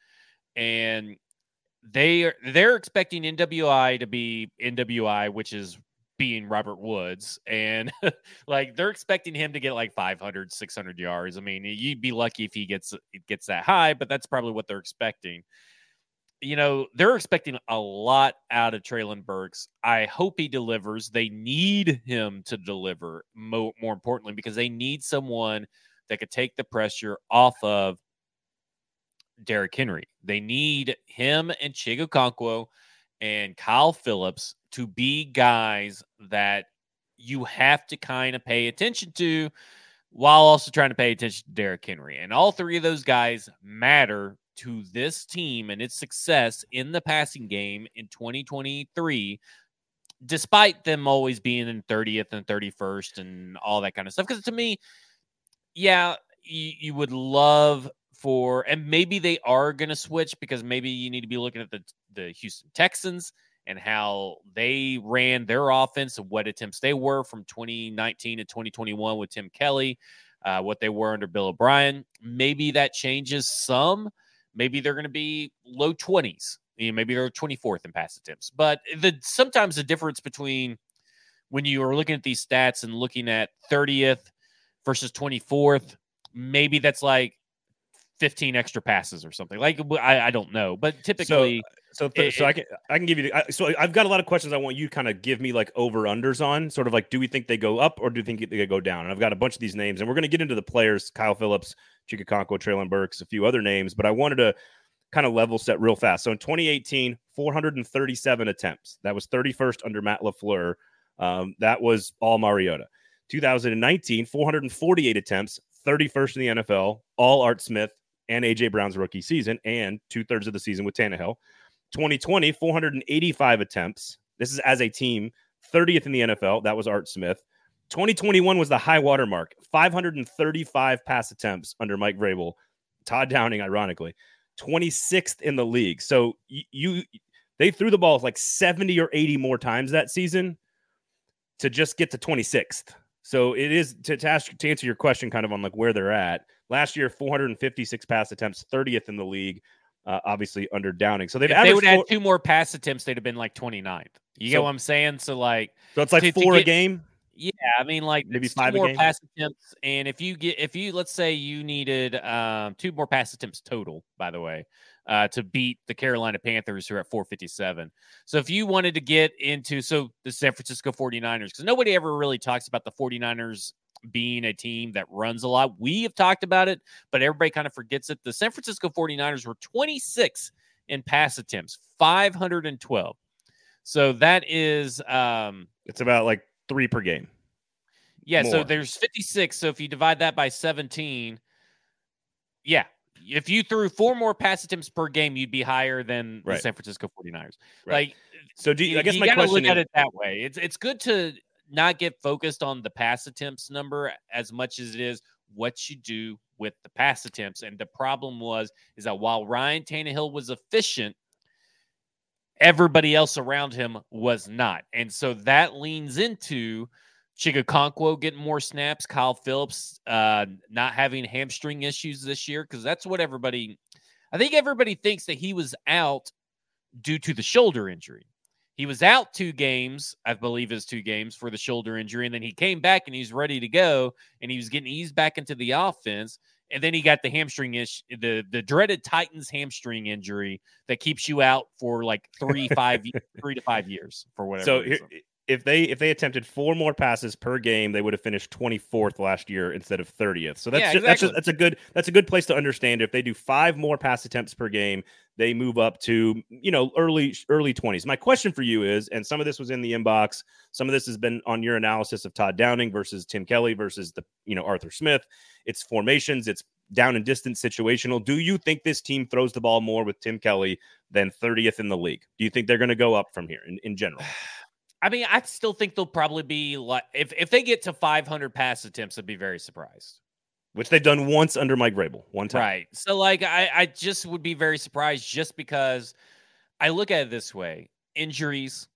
And they are they're expecting NWI to be NWI, which is being Robert Woods. And like they're expecting him to get like 500, 600 yards. I mean, you'd be lucky if he gets gets that high, but that's probably what they're expecting. You know, they're expecting a lot out of Treylon Burks. I hope he delivers. They need him to deliver, more, more importantly, because they need someone that could take the pressure off of Derrick Henry. They need him and Chig Okonkwo and Kyle Philips to be guys that you have to kind of pay attention to while also trying to pay attention to Derrick Henry. And all three of those guys matter to this team and its success in the passing game in 2023, despite them always being in 30th and 31st and all that kind of stuff. Because to me, yeah, you, you would love for, and maybe they are going to switch because maybe you need to be looking at the, the Houston Texans and how they ran their offense and what attempts they were from 2019 to 2021 with Tim Kelly, uh, what they were under Bill O'Brien. Maybe that changes some. Maybe they're going to be low 20s. You know, maybe they're 24th in pass attempts. But the sometimes the difference between when you are looking at these stats and looking at 30th versus 24th, maybe that's like 15 extra passes or something. Like I, I don't know, but typically. So, so, th- it, so I can I can give you. I, so I've got a lot of questions. I want you kind of give me like over unders on sort of like do we think they go up or do you think they go down? And I've got a bunch of these names, and we're going to get into the players: Kyle Philips, Chig Okonkwo, Treylon Burks, a few other names. But I wanted to kind of level set real fast. So in 2018, 437 attempts. That was 31st under Matt LaFleur. Um, that was all Mariota. 2019, 448 attempts, 31st in the NFL, all Art Smith, and AJ Brown's rookie season and two thirds of the season with Tannehill. 2020, 485 attempts. This is as a team, 30th in the NFL. That was Art Smith. 2021 was the high water mark, 535 pass attempts under Mike Vrabel. Todd Downing, ironically, 26th in the league. So you, they threw the ball like 70 or 80 more times that season to just get to 26th. So it is to, to ask to answer your question kind of on like where they're at. Last year, 456 pass attempts, 30th in the league, uh, obviously under Downing. So they've if they would four... add two more pass attempts, they'd have been like 29th. You so, get what I'm saying? So like, so it's like to, four to get, a game. Yeah, I mean, like maybe five more pass attempts, and if you get if you let's say you needed um, two more pass attempts total, by the way, uh, to beat the Carolina Panthers who are at 457. So if you wanted to get into so the San Francisco 49ers, because nobody ever really talks about the 49ers being a team that runs a lot. We have talked about it, but everybody kind of forgets it. The San Francisco 49ers were 26 in pass attempts, 512. So that is um it's about like 3 per game. Yeah, More. so there's 56. So if you divide that by 17, yeah, if you threw four more pass attempts per game, you'd be higher than right. the San Francisco 49ers. Right. Like so do you, I guess you my question look is, at it that way. It's it's good to not get focused on the pass attempts number as much as it is what you do with the pass attempts. And the problem was is that while Ryan Tannehill was efficient, everybody else around him was not. And so that leans into Chig Okonkwo getting more snaps, Kyle Philips uh, not having hamstring issues this year because that's what everybody. I think everybody thinks that he was out due to the shoulder injury. He was out two games, I believe, is two games for the shoulder injury, and then he came back and he's ready to go, and he was getting eased back into the offense. And then he got the hamstring issue, the the dreaded Titans hamstring injury that keeps you out for like three, five, three to five years for whatever. So here, if they if they attempted four more passes per game, they would have finished 24th last year instead of 30th. So that's yeah, just, exactly. that's just, that's a good that's a good place to understand. If they do five more pass attempts per game, they move up to you know early early 20s my question for you is and some of this was in the inbox some of this has been on your analysis of todd downing versus tim kelly versus the you know arthur smith it's formations it's down and distance situational do you think this team throws the ball more with tim kelly than 30th in the league do you think they're going to go up from here in, in general I mean, I still think they'll probably be like if if they get to 500 pass attempts, I'd be very surprised which they've done once under Mike Vrabel, one time. Right. So like I, I just would be very surprised just because I look at it this way: injuries,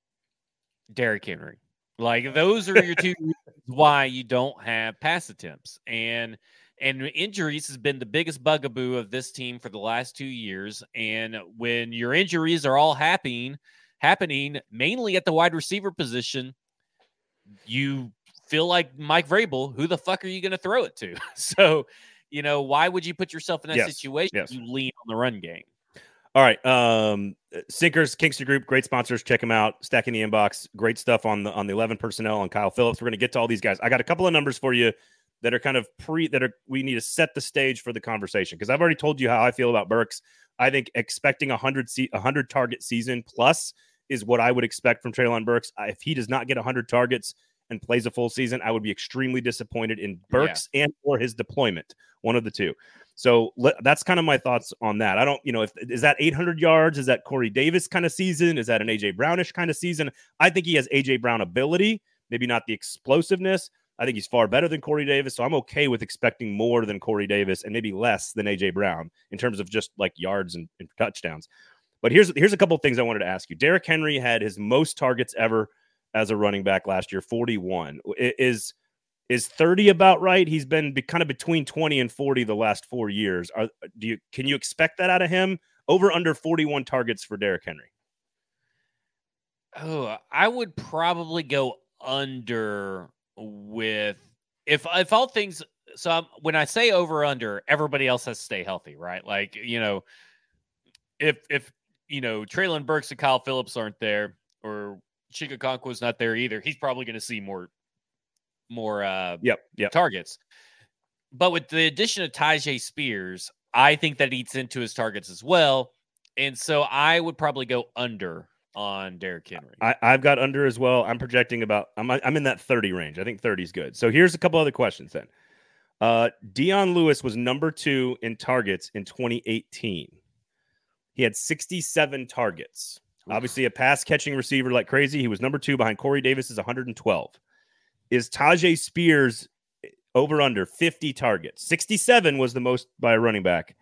Derrick Henry. Like those are your two reasons why you don't have pass attempts. And and injuries has been the biggest bugaboo of this team for the last two years. And when your injuries are all happening, happening mainly at the wide receiver position, you feel like Mike Vrabel, who the fuck are you going to throw it to? so, you know, why would you put yourself in that yes, situation? Yes. You lean on the run game. All right. Um, Sinkers, Kingston Group, great sponsors. Check them out. Stacking the inbox. Great stuff on the on the 11 personnel on Kyle Philips. We're going to get to all these guys. I got a couple of numbers for you that are kind of pre that are we need to set the stage for the conversation because I've already told you how I feel about Burks. I think expecting a 100 se- 100 target season plus is what I would expect from Treylon Burks. If he does not get 100 targets, and plays a full season, I would be extremely disappointed in Burks yeah. and or his deployment, one of the two. So that's kind of my thoughts on that. I don't, you know, if is that 800 yards, is that Corey Davis kind of season, is that an AJ Brownish kind of season? I think he has AJ Brown ability, maybe not the explosiveness. I think he's far better than Corey Davis, so I'm okay with expecting more than Corey Davis and maybe less than AJ Brown in terms of just like yards and, and touchdowns. But here's here's a couple of things I wanted to ask you. Derrick Henry had his most targets ever as a running back last year, 41. Is is 30 about right? He's been be, kind of between 20 and 40 the last 4 years. Are do you can you expect that out of him? Over under 41 targets for Derrick Henry. Oh, I would probably go under with if if all things so I'm, when I say over under, everybody else has to stay healthy, right? Like, you know, if if you know, Treylon Burks and Kyle Philips aren't there, or Chig Okonkwo's not there either. He's probably going to see more, more uh, yep, yep. targets. But with the addition of Tyjae Spears, I think that eats into his targets as well. And so I would probably go under on Derrick Henry. I, have got under as well. I'm projecting about I'm I'm in that 30 range. I think 30 is good. So here's a couple other questions then. Uh Dion Lewis was number two in targets in 2018. He had 67 targets. Obviously, a pass catching receiver like crazy. He was number two behind Corey Davis is 112. Is Tyjae Spears eh, over under 50 targets? 67 was the most by a running back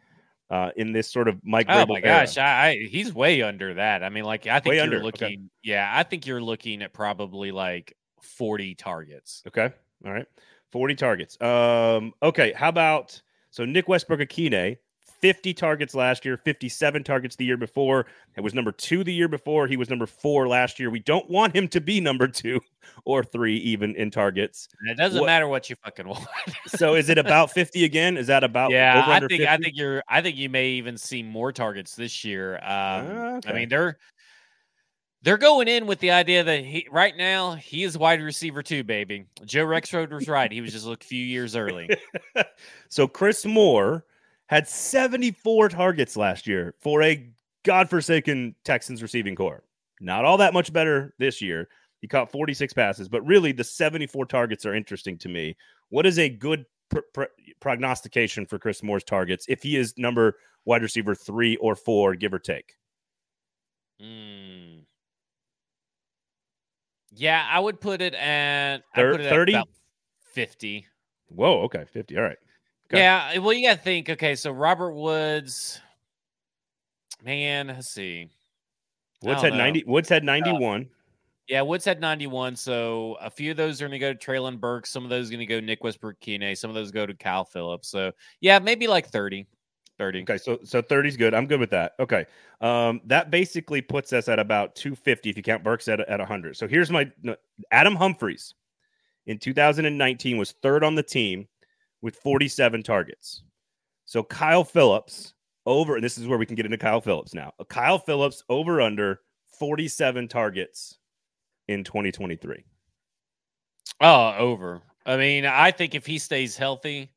uh, in this sort of Mike. Oh my gosh, I, I, he's way under that. I mean, like I think way you're under. looking. Okay. Yeah, I think you're looking at probably like 40 targets. Okay, all right, 40 targets. Um, okay, how about so Nick Westbrook-Ikhine 50 targets last year, 57 targets the year before. It was number two the year before. He was number four last year. We don't want him to be number two or three, even in targets. It doesn't what, matter what you fucking want. so is it about 50 again? Is that about yeah? I think 50? I think you're I think you may even see more targets this year. Um, ah, okay. I mean, they're they're going in with the idea that he right now he is wide receiver too, baby. Joe Rexrode was right. He was just a few years early. so Chris Moore had 74 targets last year for a godforsaken Texans receiving corps. Not all that much better this year. He caught 46 passes, but really the 74 targets are interesting to me. What is a good pr- pr- prognostication for Chris Moore's targets if he is number wide receiver three or four, give or take? Mm. Yeah, I would put it at 30, 50. Whoa, okay, 50. All right. Okay. Yeah, well, you got to think. Okay, so Robert Woods, man, let's see. Woods had know. ninety. Woods had ninety one. Uh, yeah, Woods had ninety one. So a few of those are going to go to Treylon Burke. Some of those are going to go Nick Westbrook-Ikhine. Some of those go to Kyle Philips. So yeah, maybe like 30. 30. Okay, so so 30 is good. I'm good with that. Okay. Um, that basically puts us at about 250 if you count Burks at, at 100. So here's my Adam Humphries in 2019 was third on the team with 47 targets. So Kyle Philips over, and this is where we can get into Kyle Philips now. Kyle Philips over under 47 targets in 2023. Oh, over. I mean, I think if he stays healthy,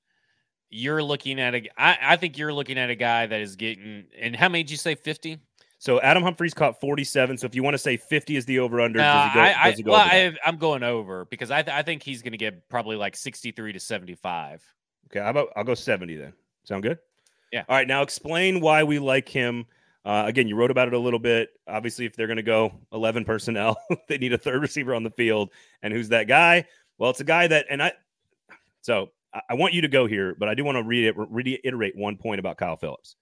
you're looking at a. I, I think you're looking at a guy that is getting. And how many did you say? Fifty. So Adam Humphries caught 47. So if you want to say 50 is the over under, No, does he go, I, I, does well, over I, I'm going over because I, th- I think he's going to get probably like 63 to 75. Okay, how about I'll go 70 then. Sound good? Yeah. All right, now explain why we like him. Uh, again, you wrote about it a little bit. Obviously, if they're going to go 11 personnel, they need a third receiver on the field. And who's that guy? Well, it's a guy that, and I, so I, I want you to go here, but I do want to read it, reiterate one point about Kyle Philips.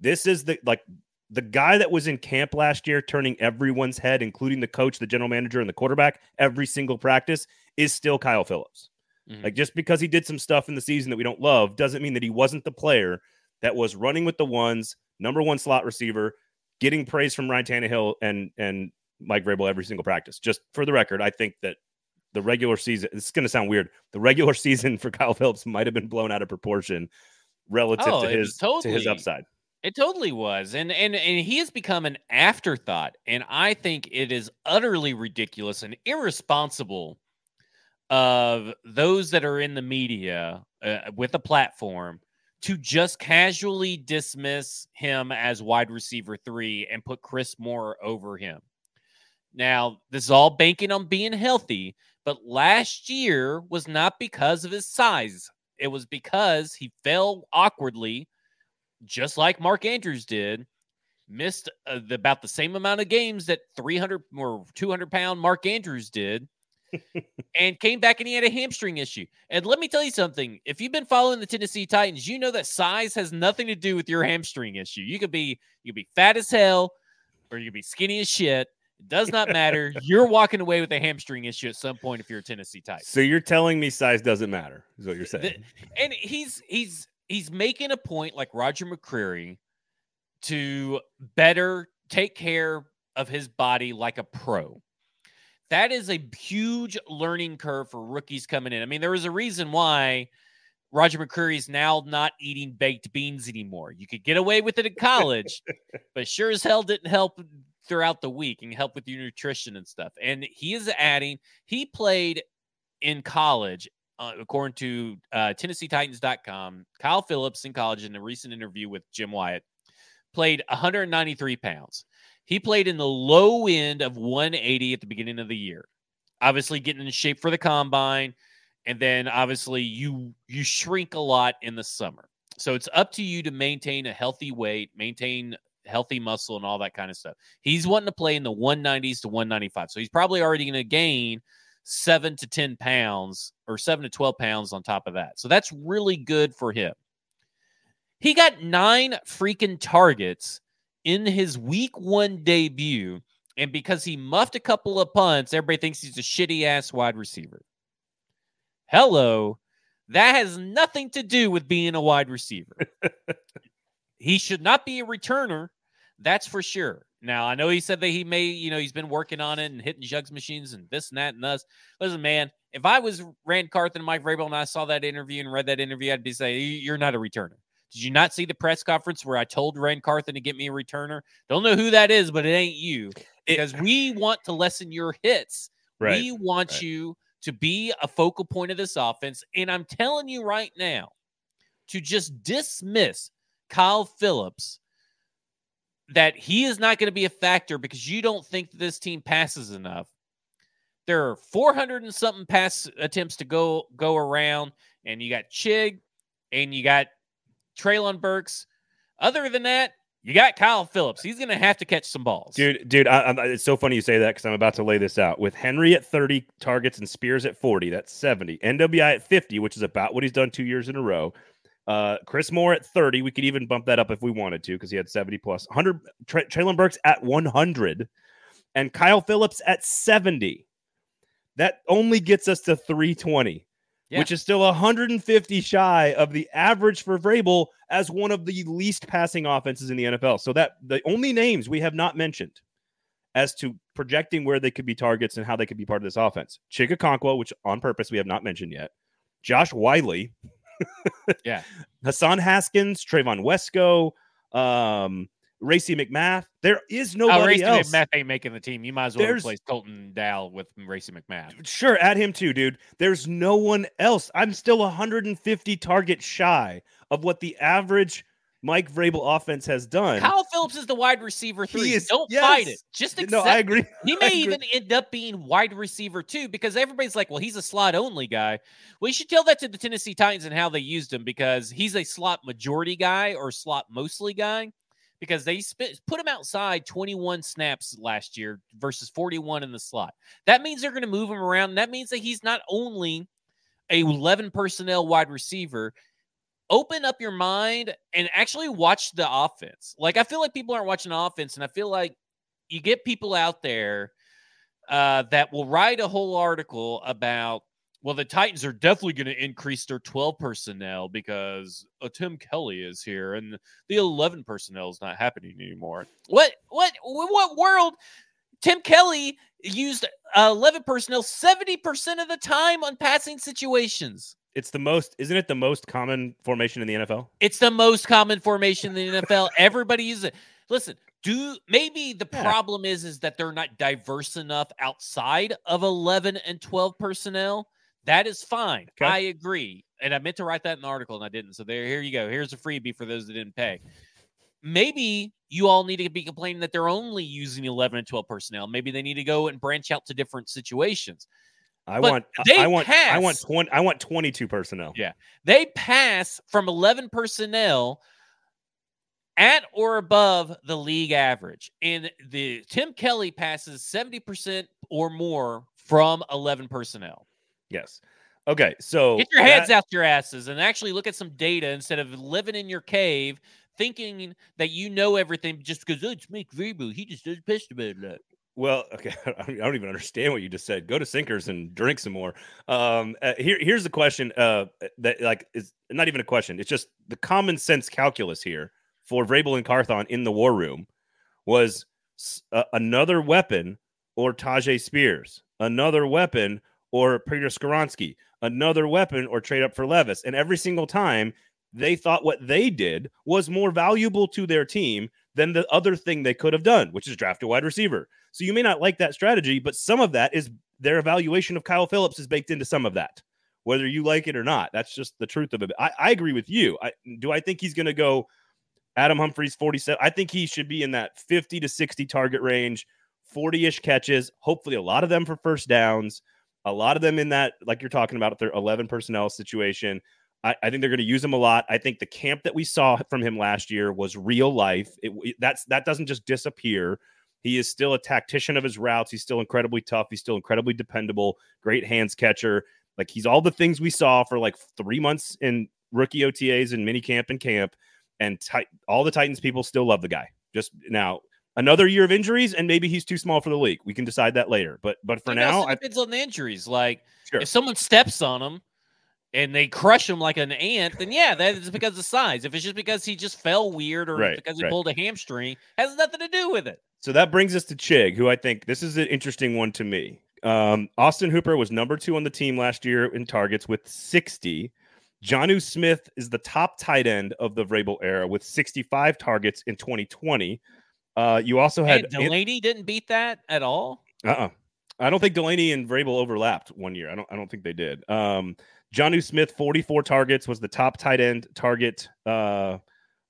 This is the, like, the guy that was in camp last year, turning everyone's head, including the coach, the general manager, and the quarterback, every single practice, is still Kyle Philips. Mhm. Like just because he did some stuff in the season that we don't love doesn't mean that he wasn't the player that was running with the ones, number one slot receiver, getting praise from Ryan Tannehill and and Mike Vrabel every single practice. Just for the record, I think that the regular season it's going to sound weird. The regular season for Kyle Philips might have been blown out of proportion relative Oh, to his was to his upside. It totally was. And and and he has become an afterthought. And I think it is utterly ridiculous and irresponsible of those that are in the media uh, with a platform to just casually dismiss him as wide receiver 3 and put Chris Moore over him. Now, this is all banking on being healthy, but last year was not because of his size. It was because he fell awkwardly just like Mark Andrews did, missed uh, the, about the same amount of games that 300 or 200 pound Mark Andrews did, and came back and he had a hamstring issue. And let me tell you something: if you've been following the Tennessee Titans, you know that size has nothing to do with your hamstring issue. You could be you could be fat as hell, or you could be skinny as shit. It does not matter. You're walking away with a hamstring issue at some point if you're a Tennessee Titan. So you're telling me size doesn't matter, is what you're saying. And he's he's he's making a point like Roger McCreary to better take care of his body like a pro. That is a huge learning curve for rookies coming in. I mean, there is a reason why Roger McCreary is now not eating baked beans anymore. You could get away with it in college, but sure as hell didn't help throughout the week and help with your nutrition and stuff. And he is adding, he played in college uh, according to uh, TennesseeTitans.com, Kyle Philips in college in a recent interview with Jim Wyatt played 193 pounds. He played in the low end of 180 at the beginning of the year. Obviously, getting in shape for the combine, and then obviously you you shrink a lot in the summer. So it's up to you to maintain a healthy weight, maintain healthy muscle, and all that kind of stuff. He's wanting to play in the 190s to 195. So he's probably already going to gain seven to 10 pounds or seven to 12 pounds on top of that. So that's really good for him. He got nine freaking targets in his week one debut. And because he muffed a couple of punts, everybody thinks he's a shitty ass wide receiver. Hello. That has nothing to do with being a wide receiver. he should not be a returner. That's for sure. Now, I know he said that he may, you know, he's been working on it and hitting jugs machines and this and that and us. Listen, man, if I was Ran Carthon and Mike Vrabel and I saw that interview and read that interview, I'd be saying, you're not a returner. Did you not see the press conference where I told Ran Carthon to get me a returner? Don't know who that is, but it ain't you because we want to lessen your hits. Right. We want right. you to be a focal point of this offense. And I'm telling you right now to just dismiss Kyle Philips that he is not going to be a factor because you don't think that this team passes enough. There are 400 and something pass attempts to go go around, and you got Chig and you got Treylon Burks. Other than that, you got Kyle Philips. He's going to have to catch some balls. Dude, dude, I, I, it's so funny you say that because I'm about to lay this out. With Henry at 30 targets and Spears at 40, that's 70. NWI at 50, which is about what he's done two years in a row. Uh, Chris Moore at 30. We could even bump that up if we wanted to because he had 70 plus. 100. Tra- Treylon Burks at 100. And Kyle Philips at 70. That only gets us to 320, Yeah. which is still 150 shy of the average for Vrabel as one of the least passing offenses in the NFL. So that the only names we have not mentioned as to projecting where they could be targets and how they could be part of this offense. Chig Okonkwo, which on purpose we have not mentioned yet. Josh Whyle. Yeah. Hassan Haskins, Trevon Wesco, um, Racey McMath. There is oh, nobody oh, Racey else. McMath ain't making the team. You might as well There's, replace Colton Dow with Racey McMath. Sure, add him too, dude. There's no one else. I'm still 150 targets shy of what the average Mike Vrabel offense has done. Kyle Philips is the wide receiver three. Is, Don't yes. fight it. Just accept. No, I agree. He may agree. even end up being wide receiver two because everybody's like, well, he's a slot only guy. We should tell that to the Tennessee Titans and how they used him because he's a slot majority guy or slot mostly guy because they spit, put him outside 21 snaps last year versus 41 in the slot. That means they're going to move him around. that means that he's not only a 11 personnel wide receiver, open up your mind and actually watch the offense. Like I feel like people aren't watching offense, and I feel like you get people out there uh, that will write a whole article about. Well, the Titans are definitely going to increase their 12 personnel because uh, Tim Kelly is here and the 11 personnel is not happening anymore. What, what, what world? Tim Kelly used uh, 11 personnel 70% of the time on passing situations. It's the most, isn't it the most common formation in the NFL? It's the most common formation in the NFL. Everybody uses it. Listen, do maybe the yeah. problem is is that they're not diverse enough outside of 11 and 12 personnel. That is fine. Okay. I agree. And I meant to write that in the article and I didn't. So there, here you go. Here's a freebie for those that didn't pay. Maybe you all need to be complaining that they're only using 11 and 12 personnel. Maybe they need to go and branch out to different situations. I but want I want pass, I want 20 I want 22 personnel. Yeah. They pass from 11 personnel at or above the league average. And the Tim Kelly passes 70% or more from 11 personnel. Yes. Okay, so get your heads that, out your asses and actually look at some data instead of living in your cave thinking that you know everything just because oh, it's Mike Vrabel. He just does pissed about that. Well, okay, I don't even understand what you just said. Go to Sinkers and drink some more. Um, uh, here, here's the question. Uh, that like is not even a question. It's just the common sense calculus here for Vrabel and Carthon in the war room was uh, another weapon or Tyjae Spears, another weapon or Peter Skoronski, another weapon or trade up for Levis, and every single time they thought what they did was more valuable to their team than the other thing they could have done, which is draft a wide receiver. So you may not like that strategy, but some of that is their evaluation of Kyle Philips is baked into some of that, whether you like it or not. That's just the truth of it. I, I agree with you. I, do I think he's going to go Adam Humphries 47? I think he should be in that 50 to 60 target range, 40 ish catches, hopefully a lot of them for first downs, a lot of them in that, like you're talking about, their 11 personnel situation. I, I think they're going to use him a lot. I think the camp that we saw from him last year was real life. It, that's that doesn't just disappear. He is still a tactician of his routes. He's still incredibly tough. He's still incredibly dependable. Great hands catcher. Like he's all the things we saw for like three months in rookie OTAs and mini camp and camp. And all the Titans people still love the guy. Just now, another year of injuries, and maybe he's too small for the league. We can decide that later. But but for now it depends I, on the injuries. Like sure. if someone steps on him and they crush him like an ant, then yeah, that is because of size. If it's just because he just fell weird or right, because he right. pulled a hamstring, has nothing to do with it. So that brings us to Chig, who I think this is an interesting one to me. Um, Austin Hooper was number two on the team last year in targets with 60. Jonnu Smith is the top tight end of the Vrabel era with 65 targets in 2020. Uh, you also had hey, Delanie didn't beat that at all. Uh uh-uh. I don't think Delanie and Vrabel overlapped one year. I don't. I don't think they did. Um, Jonnu Smith, 44 targets, was the top tight end target uh,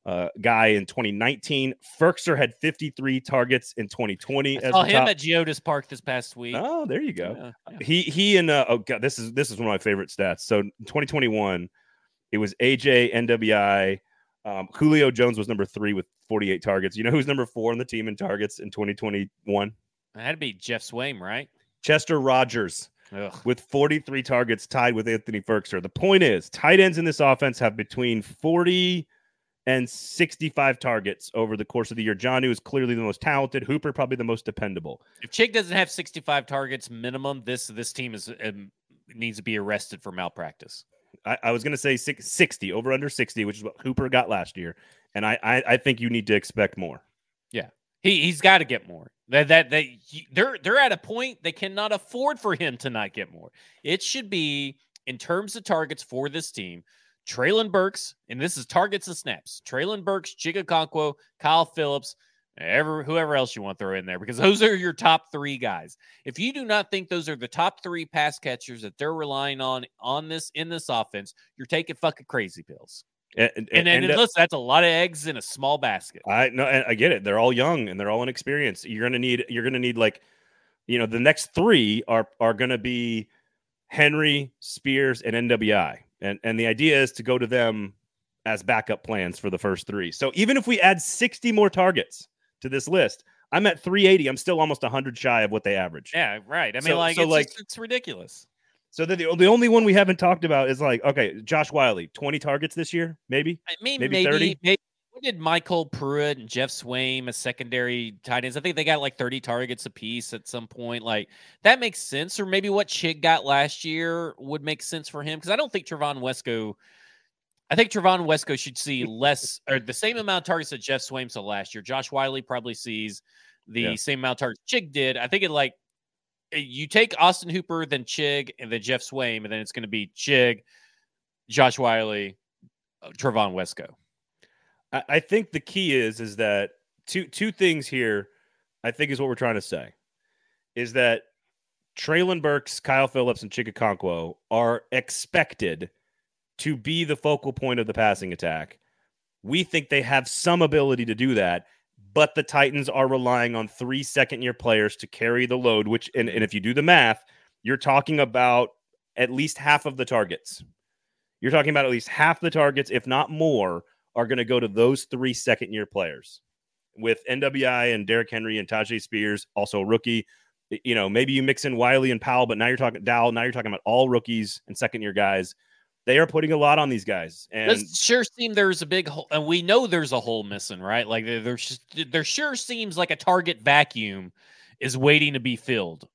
uh, guy in 2019. Firkser had 53 targets in 2020. I saw him top... at Geodis Park this past week. Oh, there you go. Yeah, yeah. He he and uh, oh god, this is this is one of my favorite stats. So 2021, it was AJ NWI. Um, Julio Jones was number three with 48 targets. You know who's number four on the team in targets in 2021? That'd be Geoff Swaim, right? Chester Rogers Ugh. with 43 targets, tied with Anthony Firkser. The point is, tight ends in this offense have between 40 and 65 targets over the course of the year. Jonnu is clearly the most talented. Hooper probably the most dependable. If Chig doesn't have 65 targets minimum, this this team is um, needs to be arrested for malpractice. I, I was going to say six, 60 over under 60, which is what Hooper got last year, and I, I I think you need to expect more. Yeah, he he's got to get more. That that they they're they're at a point they cannot afford for him to not get more. It should be in terms of targets for this team Treylon Burks, and this is targets and snaps. Treylon Burks, Okonkwo, Kyle Philips, ever whoever else you want to throw in there, because those are your top three guys. If you do not think those are the top three pass catchers that they're relying on on this in this offense, you're taking fucking crazy pills. And, and, and, and, and listen, that's a lot of eggs in a small basket. I know, I get it. They're all young and they're all inexperienced. You're gonna need, you're gonna need like, you know, the next three are are gonna be Henry, Spears, and NWI. And and the idea is to go to them as backup plans for the first three. So even if we add 60 more targets to this list, I'm at 380. I'm still almost 100 shy of what they average. Yeah, right. I mean, so, like, so it's like just, it's ridiculous. So the, the only one we haven't talked about is like, okay, Josh Whyle, 20 targets this year, maybe? I mean, maybe, maybe 30. Maybe, what did MyCole Pruitt and Geoff Swaim as secondary tight ends? I think they got like 30 targets apiece at some point. Like that makes sense. Or maybe what Chig got last year would make sense for him. Because I don't think Trevon Wesco, I think Trevon Wesco should see less or the same amount of targets that Geoff Swaim saw last year. Josh Whyle probably sees the yeah. same amount of targets Chig did. I think it like Eh, you take Austin Hooper, then Chig, and then Geoff Swaim, and then it's going to be Chig, Josh Whyle, uh, Trevon Wesco. I, I think the key is is that two two things here. I think is what we're trying to say is that Treylon Burks, Kyle Philips, and Chig Okonkwo are expected to be the focal point of the passing attack. We think they have some ability to do that but the Titans are relying on three second year players to carry the load, which, and, and if you do the math, you're talking about at least half of the targets. You're talking about at least half the targets, if not more, are going to go to those three second year players with NWI and Derrick Henry and Tyjae Spears, also rookie. You know, maybe you mix in Whyle and Powell, but now you're talking Dowell. Now you're talking about all rookies and second year guys they are putting a lot on these guys. And it sure seems there's a big hole, and we know there's a hole missing, right? Like there's there sure seems like a target vacuum is waiting to be filled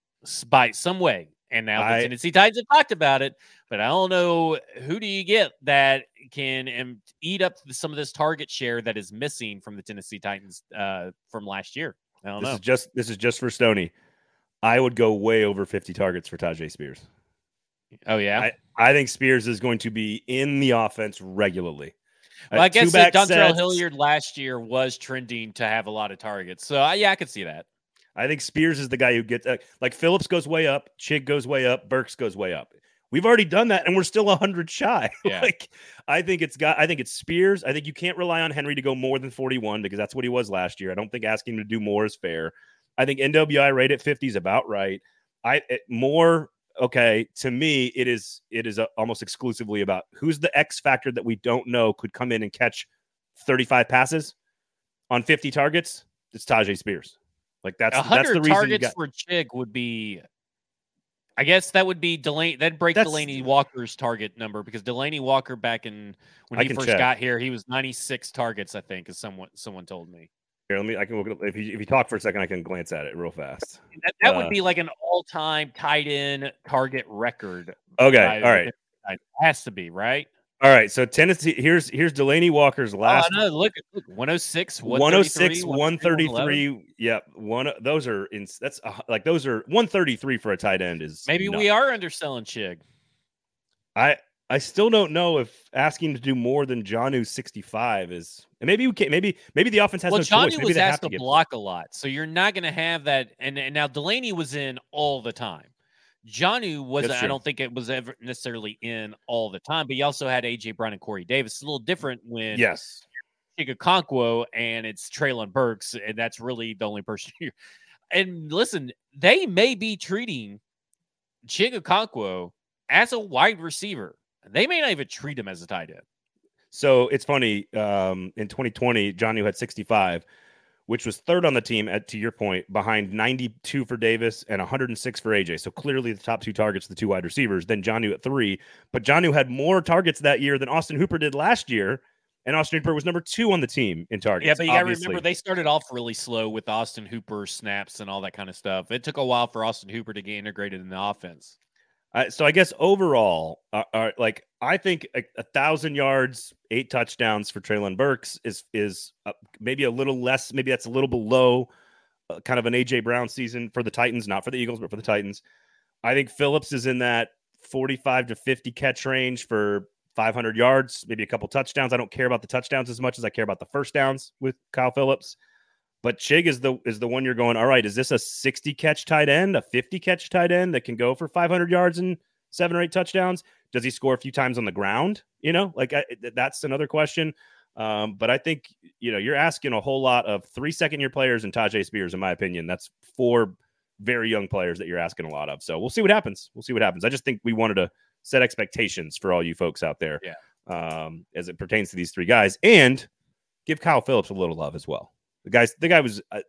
by some way. And now I, the Tennessee Titans have talked about it, but I don't know who do you get that can eat up some of this target share that is missing from the Tennessee Titans uh, from last year. I don't this know. Is just this is just for Stony. I would go way over 50 targets for Tyjae Spears. Oh yeah, I, I, think Spears is going to be in the offense regularly. Well, I guess that Dontrell Hilliard last year was trending to have a lot of targets, so uh, yeah, I could see that. I think Spears is the guy who gets uh, like Philips goes way up, Chig goes way up, Burks goes way up. We've already done that, and we're still hundred shy. Yeah. like I think it's got. I think it's Spears. I think you can't rely on Henry to go more than forty-one because that's what he was last year. I don't think asking him to do more is fair. I think NWI rate at fifty is about right. I it, more okay to me it is it is a, almost exclusively about who's the x factor that we don't know could come in and catch 35 passes on 50 targets it's Tyjae Spears like that's that's the reason targets got... for Chig would be I guess that would be Delanie. That'd break Delanie Walker's target number because Delanie Walker back in when I he first check. got here, he was 96 targets. I think, as someone someone told me. Here, let me. I can look it If you if you talk for a second, I can glance at it real fast. That, that uh, would be like an all-time tight end target record. Okay, all right. It has to be right. All right, so Tennessee. Here's here's Delanie Walker's oh, last. Oh, no, look, look 106, 106, 133. Yep, one. Those are in. That's uh, like those are 133 for a tight end is. Maybe nuts. we are underselling Chig. I I still don't know if asking to do more than Jonnu 65 is and maybe we can maybe maybe the offense has well, no choice. Maybe was asked to, to block a lot, so you're not going to have that. And, and now Delanie was in all the time. Jonnu was I don't think it was ever necessarily in all the time, but you also had AJ Brown and Corey Davis. It's a little different when yes, Okonkwo and it's Treylon Burks, and that's really the only person here. And listen, they may be treating Chig as a wide receiver. They may not even treat him as a tight end. So it's funny. Um, in 2020, Jonnu had 65, which was third on the team. At to your point, behind 92 for Davis and 106 for AJ. So clearly the top two targets, the two wide receivers. Then Jonnu at three, but Jonnu had more targets that year than Austin Hooper did last year. And Austin Hooper was number two on the team in targets. Yeah, but you got to remember they started off really slow with Austin Hooper snaps and all that kind of stuff. It took a while for Austin Hooper to get integrated in the offense. Uh, so I guess overall, uh, uh, like I think a, a, thousand yards, eight touchdowns for Treylon Burks is is uh, maybe a little less. Maybe that's a little below uh, kind of an AJ Brown season for the Titans, not for the Eagles, but for the Titans. I think Philips is in that forty-five to fifty catch range for 500 yards, maybe a couple touchdowns. I don't care about the touchdowns as much as I care about the first downs with Kyle Philips. But Chig is the is the one you're going. All right, is this a 60 catch tight end, a 50 catch tight end that can go for 500 yards and seven or eight touchdowns? Does he score a few times on the ground? You know, like I, that's another question. Um, but I think you know you're asking a whole lot of three second year players and Tyjae Spears, in my opinion. That's four very young players that you're asking a lot of. So we'll see what happens. We'll see what happens. I just think we wanted to set expectations for all you folks out there. Yeah. Um, as it pertains to these three guys, and give Kyle Philips a little love as well. The guys, the guy was uh,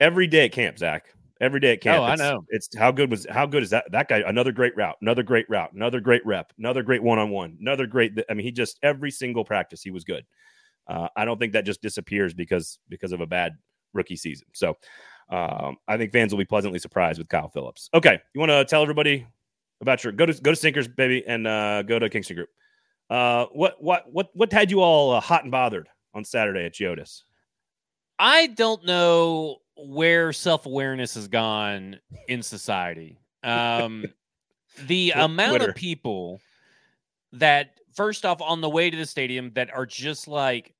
every day at camp, Zach. Every day at camp. Oh, I know. It's how good was how good is that that guy? Another great route, another great route, another great rep, another great one on one, another great. I mean, he just every single practice he was good. Uh, I don't think that just disappears because because of a bad rookie season. So um, I think fans will be pleasantly surprised with Kyle Philips. Okay, you want to tell everybody about your go to go to Sinkers, baby, and uh, go to Kingston Group. Uh, what what what what had you all uh, hot and bothered on Saturday at Geodis? I don't know where self awareness has gone in society. Um, the amount of people that, first off, on the way to the stadium that are just like,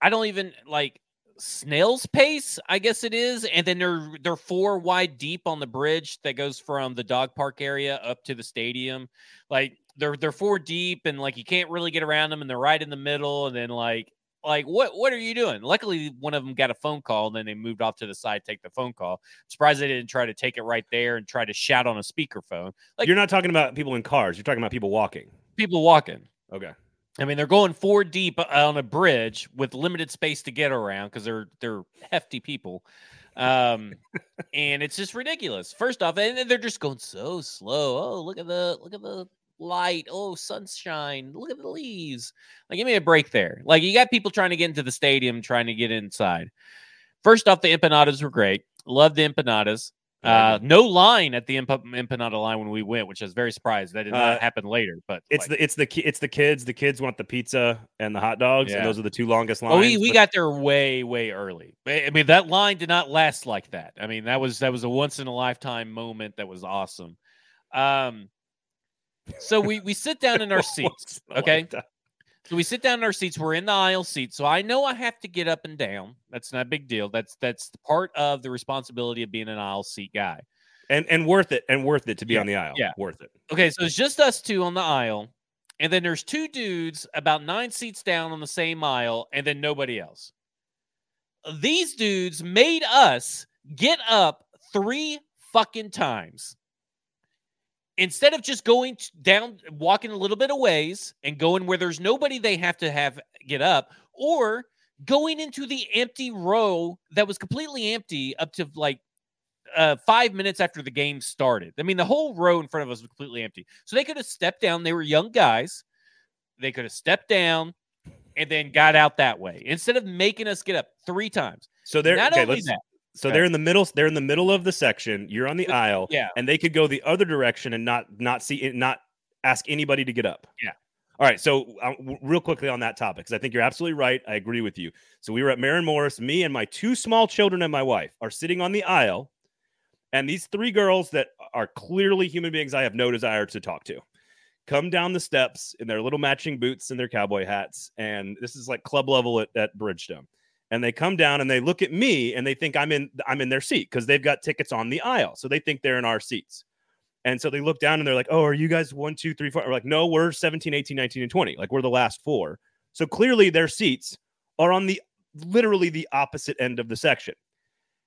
I don't even like snail's pace, I guess it is, and then they're they're four wide deep on the bridge that goes from the dog park area up to the stadium. Like they're they're four deep, and like you can't really get around them, and they're right in the middle, and then like like what what are you doing? Luckily one of them got a phone call and then they moved off to the side take the phone call. I'm surprised they didn't try to take it right there and try to shout on a speakerphone. Like you're not talking about people in cars. You're talking about people walking. People walking. Okay. I mean they're going four deep on a bridge with limited space to get around because they're they're hefty people. Um and it's just ridiculous. First off and they're just going so slow. Oh look at the look at the light. Oh, sunshine. Look at the leaves. Like, give me a break there. Like, you got people trying to get into the stadium, trying to get inside. First off, the empanadas were great. Love the empanadas. Uh, no line at the empanada line when we went, which I was very surprised. That did not uh, happen later. But it's like, the it's the it's the kids. The kids want the pizza and the hot dogs, yeah. and those are the two longest lines. Oh, we we but... got there way way early. I mean, that line did not last like that. I mean, that was that was a once in a lifetime moment. That was awesome. Um, so we we sit down in our seats. Okay. So we sit down in our seats. We're in the aisle seat. So I know I have to get up and down. That's not a big deal. That's that's part of the responsibility of being an aisle seat guy. And and worth it. And worth it to be yeah. on the aisle. Yeah. Worth it. Okay. So it's just us two on the aisle. And then there's two dudes about nine seats down on the same aisle, and then nobody else. These dudes made us get up three fucking times instead of just going down, walking a little bit of ways and going where there's nobody they have to have get up, or going into the empty row that was completely empty up to like uh, five minutes after the game started. I mean, the whole row in front of us was completely empty. So they could have stepped down. They were young guys. They could have stepped down and then got out that way instead of making us get up three times. So they're not okay, only that. So okay. they're in the middle. They're in the middle of the section. You're on the aisle. Yeah. And they could go the other direction and not not see not ask anybody to get up. Yeah. All right. So uh, real quickly on that topic, because I think you're absolutely right. I agree with you. So we were at Maren Morris. Me and my two small children and my wife are sitting on the aisle, and these three girls that are clearly human beings I have no desire to talk to come down the steps in their little matching boots and their cowboy hats. And this is like club level at, at Bridgestone and they come down and they look at me and they think I'm in I'm in their seat because they've got tickets on the aisle. So they think they're in our seats. And so they look down and they're like, Oh, are you guys one, two, three, four? We're like, no, we're 17, 18, 19, and 20. Like we're the last four. So clearly their seats are on the literally the opposite end of the section.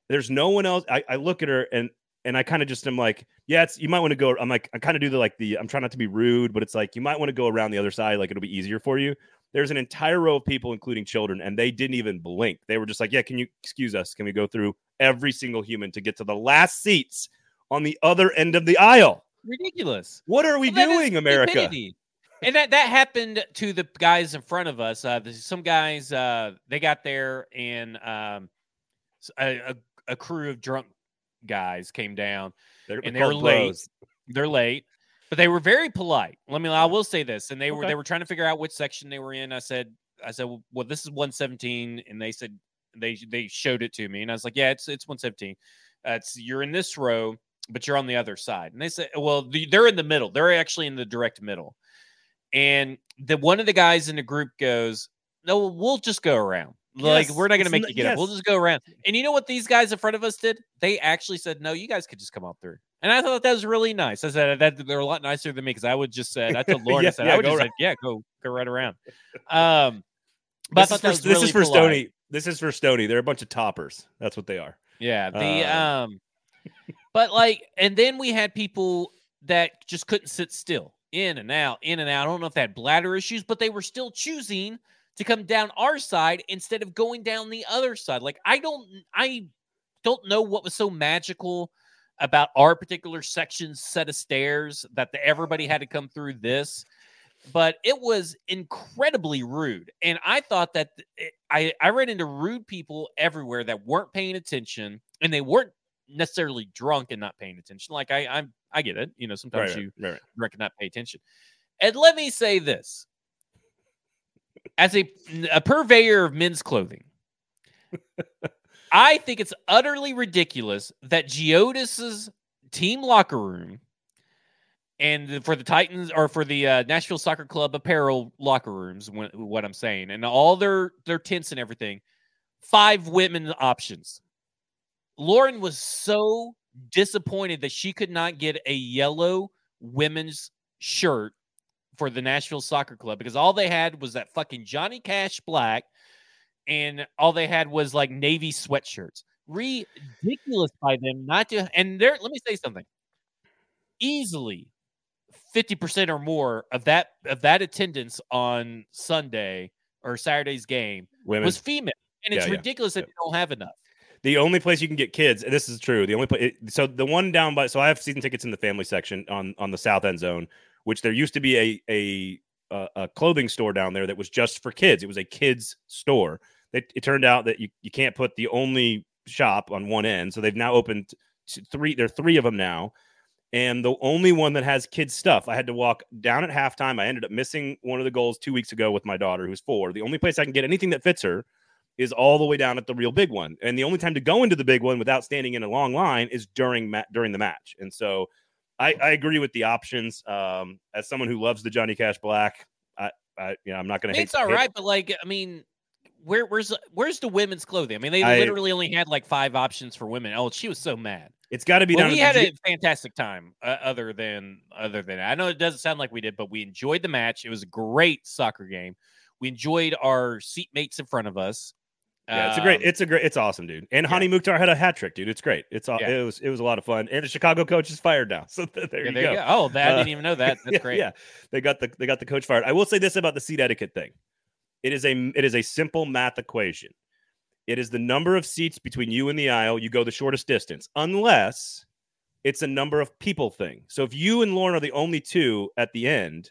There's no one else. I, I look at her and and I kind of just am like, yeah, it's you might want to go. I'm like, I kind of do the like the I'm trying not to be rude, but it's like you might want to go around the other side, like it'll be easier for you. There's an entire row of people, including children, and they didn't even blink. They were just like, yeah, can you excuse us? Can we go through every single human to get to the last seats on the other end of the aisle? Ridiculous. What are we well, doing, America? Stupidity. and that that happened to the guys in front of us. Uh, some guys uh, they got there and um, a, a, a crew of drunk guys came down they're, and they're late. They're late, but they were very polite. Let me. I will say this, and they were they were trying to figure out which section they were in. I said, I said, well, this is 117, and they said they they showed it to me, and I was like, yeah, it's it's 117. Uh, it's you're in this row, but you're on the other side. And they said, well, they're in the middle. They're actually in the direct middle. And the one of the guys in the group goes, "No, we'll just go around. Like Yes, we're not going to make you get up. We'll just go around." And you know what these guys in front of us did? They actually said, "No, you guys could just come up through." And I thought that was really nice. I said that they're a lot nicer than me because I would just said I told Lauren, Yeah, I said yeah, I would go just right. said, "Yeah, go go right around." Um, but This thought is for, was this really is for. Stony. This is for Stony. They're a bunch of toppers. That's what they are. Yeah. The Um, um but like and then we had people that just couldn't sit still. In and out, in and out. I don't know if they had bladder issues, but they were still choosing to come down our side instead of going down the other side. Like I don't I don't know what was so magical about our particular section set of stairs that the, everybody had to come through this but it was incredibly rude. And i thought that it- eh, i i ran into rude people everywhere that weren't paying attention and they weren't necessarily drunk and not paying attention. Like i i'm i get it. You know sometimes Right, you right, right. drink and not pay attention. And let me say this. As a, a purveyor of men's clothing i think it's utterly ridiculous that geodis's team locker room and for the Titans or for the uh, Nashville Soccer Club apparel locker rooms, when, what I'm saying, and all their their tents and everything, five women options. Lauren was so disappointed that she could not get a yellow women's shirt for the Nashville Soccer Club because all they had was that fucking Johnny Cash black, and all they had was like navy sweatshirts. Ridiculous by them not to. And there, let me say something. Easily 50% or more of that of that attendance on Sunday or Saturday's game Women. was female. And it's Yeah, yeah, ridiculous that yeah. they don't have enough. The only place you can get kids, and this is true. The only place, so the one down by, so I have season tickets in the family section on on the south end zone, which there used to be a a a, a clothing store down there that was just for kids. It was a kids store. It, it turned out that you you can't put the only shop on one end, so they've now opened three. There are three of them now, and the only one that has kids stuff. I had to walk down at halftime. I ended up missing one of the goals two weeks ago with my daughter, who's four. The only place I can get anything that fits her is all the way down at the real big one. And the only time to go into the big one without standing in a long line is during ma- during the match. And so I, I agree with the options. Um, as someone who loves the Johnny Cash Black, I, I you know, I'm not going to hate it's all hate- right, but like, I mean, where where's where's the women's clothing? I mean, they I- literally only had like five options for women. Oh, she was so mad. It's got to be Well, we had a fantastic time. Uh, other than other than I know it doesn't sound like we did, but we enjoyed the match. It was a great soccer game. We enjoyed our seatmates in front of us. Yeah, it's a great, Um, it's a great, it's awesome, dude. And Hani Mukhtar had a hat trick, dude. It's great. It's all, Yeah. it was, it was a lot of fun. And the Chicago coach is fired now, so th- there, yeah, you, there go. Oh, that, I Uh, didn't even know that. That's yeah, great. Yeah, they got the they got the coach fired. I will say this about the seat etiquette thing. It is a it is a simple math equation. It is the number of seats between you and the aisle. You go the shortest distance, unless it's a number of people thing. So if you and Lauren are the only two at the end,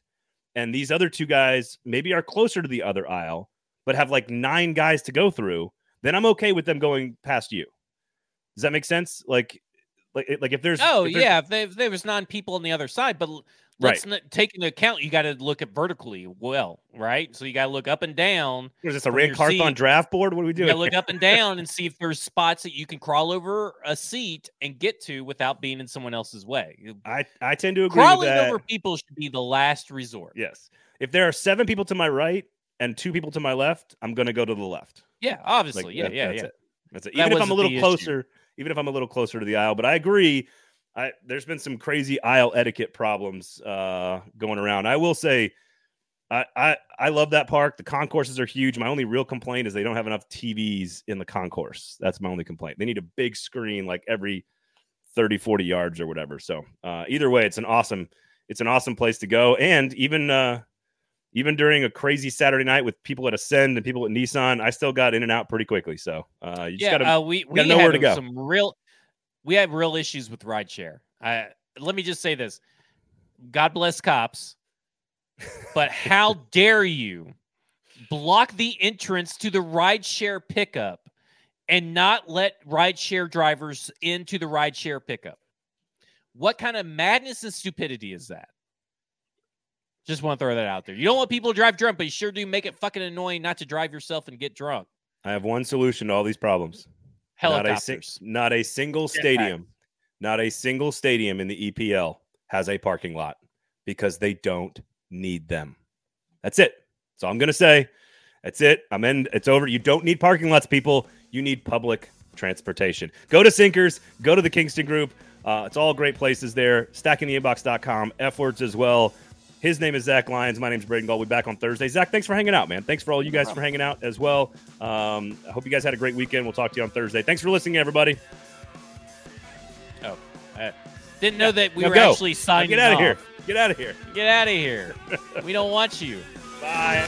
and these other two guys maybe are closer to the other aisle, but have like nine guys to go through, then I'm okay with them going past you. Does that make sense? Like, like, like if there's Oh if there's- yeah, if, they, if there was nine people on the other side, but let's not take into account you got to look at vertically well, right? So you got to look up and down. Is this a Ran your Carthon seat. draft board? What are we You doing? to look up and down and see if there's spots that you can crawl over a seat and get to without being in someone else's way. I, I tend to agree Crawling with that. over people should be the last resort. Yes. If there are seven people to my right and two people to my left, I'm going to go to the left. Yeah, Like, obviously. yeah, that- yeah, that's yeah. It. That's it. That Even if I'm a little the issue. closer, even if I'm a little closer to the aisle, but I agree. I there's been some crazy aisle etiquette problems uh, going around. I will say, I, I I love that park. The concourses are huge. My only real complaint is they don't have enough TVs in the concourse. That's my only complaint. They need a big screen like every 30, 40 yards or whatever. So uh, either way, it's an awesome, it's an awesome place to go. And even uh, even during a crazy Saturday night with people at Ascend and people at Nissan, I still got in and out pretty quickly. So uh, you just yeah, gotta uh, we we gotta know had where to go. some real we had real issues with rideshare. I let me just say this: God bless cops, but how dare you block the entrance to the rideshare pickup and not let rideshare drivers into the rideshare pickup? What kind of madness and stupidity is that? Just want to throw that out there. You don't want people to drive drunk, but you sure do make it fucking annoying not to drive yourself and get drunk. I have one solution to all these problems. Not a, Helicopters. not a single stadium, not a single stadium in the EPL has a parking lot because they don't need them. That's it. That's all I'm gonna say. That's it. I'm in. It's over. You don't need parking lots, people. You need public transportation. Go to Sinkers. Go to the Kingston Group. Uh, it's all great places there. Stackingtheinbox.com. F words as well. His name is Zach Lyons. My name is Braden Gall. We'll be back on Thursday. Zach, thanks for hanging out, man. Thanks for all you guys for hanging out as well. Um, I hope you guys had a great weekend. We'll talk to you on Thursday. Thanks for listening, everybody. Oh, uh, didn't know that we now were go. actually signing. Now get out of here. Get out of here. Get out of here. we don't want you. Bye.